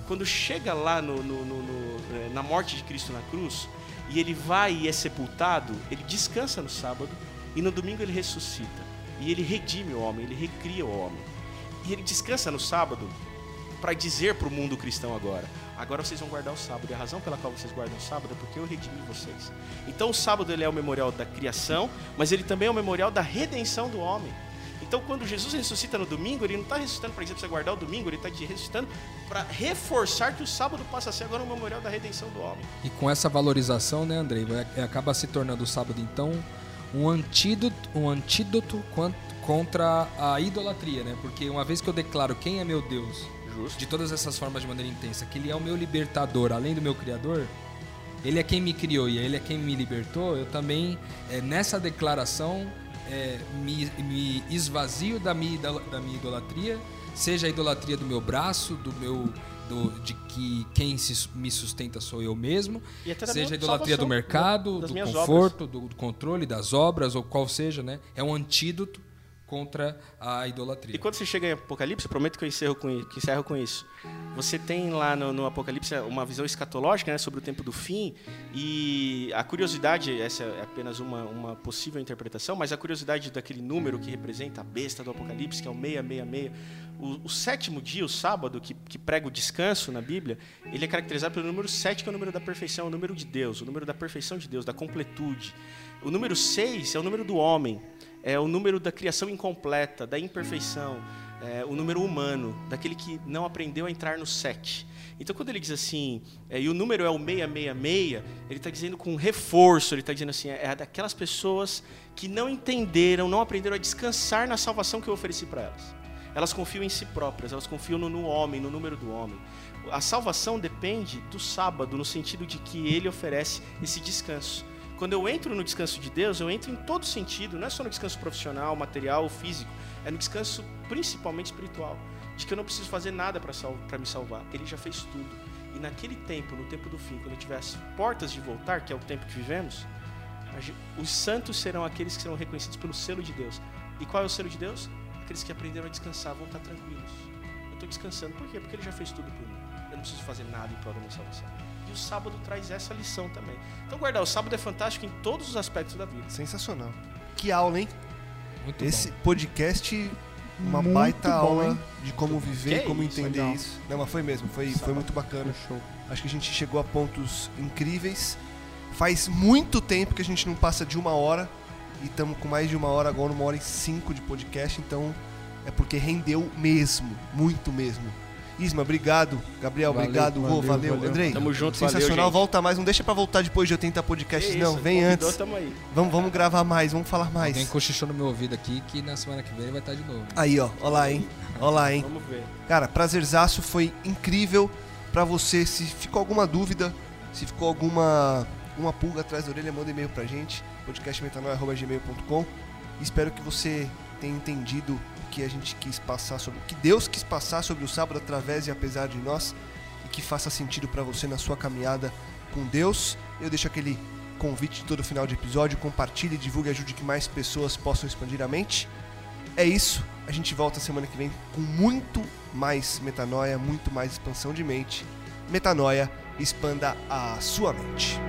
Quando chega lá no, no, no, é, na morte de Cristo na cruz, e ele vai e é sepultado, ele descansa no sábado, e no domingo ele ressuscita. E ele redime o homem, ele recria o homem. E ele descansa no sábado para dizer para o mundo cristão agora: agora vocês vão guardar o sábado. E a razão pela qual vocês guardam o sábado é porque eu redimi vocês. Então o sábado ele é o memorial da criação, mas ele também é o memorial da redenção do homem. Então, quando Jesus ressuscita no domingo, ele não está ressuscitando para dizer para você guardar o domingo, ele está ressuscitando para reforçar que o sábado passa a ser agora o memorial da redenção do homem. E com essa valorização, né, Andrei, acaba se tornando o sábado, então, um antídoto, um antídoto contra a idolatria, né? Porque uma vez que eu declaro quem é meu Deus Justo. de todas essas formas de maneira intensa, que ele é o meu libertador, além do meu criador, ele é quem me criou e ele é quem me libertou, eu também, é, nessa declaração, é, me, me, esvazio da minha, da minha idolatria, seja a idolatria do meu braço, do meu. Do, de que quem se, me sustenta sou eu mesmo, seja a idolatria do mercado, do conforto, do, do, controle das obras, ou qual seja, né? É um antídoto contra a idolatria. E quando você chega em Apocalipse, prometo que eu encerro com, que encerro com isso. Você tem lá no, no, Apocalipse uma visão escatológica né, sobre o tempo do fim e a curiosidade, essa é apenas uma, uma possível interpretação, mas a curiosidade daquele número que representa a besta do Apocalipse, que é o 666, o, o sétimo dia, o sábado, que, que prega o descanso na Bíblia, ele é caracterizado pelo número 7, que é o número da perfeição, o número de Deus, o número da perfeição de Deus, da completude. O número 6 é o número do homem é o número da criação incompleta, da imperfeição, é o número humano, daquele que não aprendeu a entrar no sete. Então, quando ele diz assim, é, e o número é o 666, ele está dizendo com reforço, ele está dizendo assim, é, é daquelas pessoas que não entenderam, não aprenderam a descansar na salvação que eu ofereci para elas. Elas confiam em si próprias, elas confiam no, no homem, no número do homem. A salvação depende do sábado, no sentido de que ele oferece esse descanso. Quando eu entro no descanso de Deus, eu entro em todo sentido, não é só no descanso profissional, material físico, é no descanso principalmente espiritual, de que eu não preciso fazer nada para sal me salvar, ele já fez tudo. E naquele tempo, no tempo do fim, quando eu tiver as portas de voltar, que é o tempo que vivemos, os santos serão aqueles que serão reconhecidos pelo selo de Deus. E qual é o selo de Deus? Aqueles que aprenderam a descansar vão estar tranquilos. Eu estou descansando, por quê? Porque ele já fez tudo por mim. Eu não preciso fazer nada em prol da minha salvação. E o sábado traz essa lição também. Então, guardar, o sábado é fantástico em todos os aspectos da vida. Sensacional. Que aula, hein? Muito Esse bom. podcast, uma Muito baita bom, aula hein? de como viver e como isso, entender legal. isso. Não, mas foi mesmo, foi, foi muito bacana. Show. Acho que a gente chegou a pontos incríveis. Faz muito tempo que a gente não passa de uma hora. E estamos com mais de uma hora agora, uma hora e cinco de podcast. Então é porque rendeu mesmo. Muito mesmo. Isma, obrigado. Gabriel, Valeu, obrigado. Valeu, valeu. valeu. Andrei, Tamo junto, valeu, sensacional. gente. Volta mais. Não deixa pra voltar depois de 80 podcasts, não. Vem convidou, antes. Tamo aí. Vamos, vamos gravar mais, vamos falar mais. Alguém cochichou no meu ouvido aqui que na semana que vem ele vai estar de novo. Aí, ó. Olha lá, hein? Olha lá, hein? Vamos ver. Cara, prazerzaço, foi incrível pra você. Se ficou alguma dúvida, se ficou alguma uma pulga atrás da orelha, manda e-mail pra gente, podcastmetanoia.gmail.com. Espero que você tenha entendido que a gente quis passar sobre, que Deus quis passar sobre o sábado através e apesar de nós, e que faça sentido pra você na sua caminhada com Deus. Eu deixo aquele convite todo final de episódio, compartilhe, divulgue, ajude que mais pessoas possam expandir a mente. É isso. A gente volta semana que vem com muito mais metanoia, muito mais expansão de mente. Metanoia, expanda a sua mente.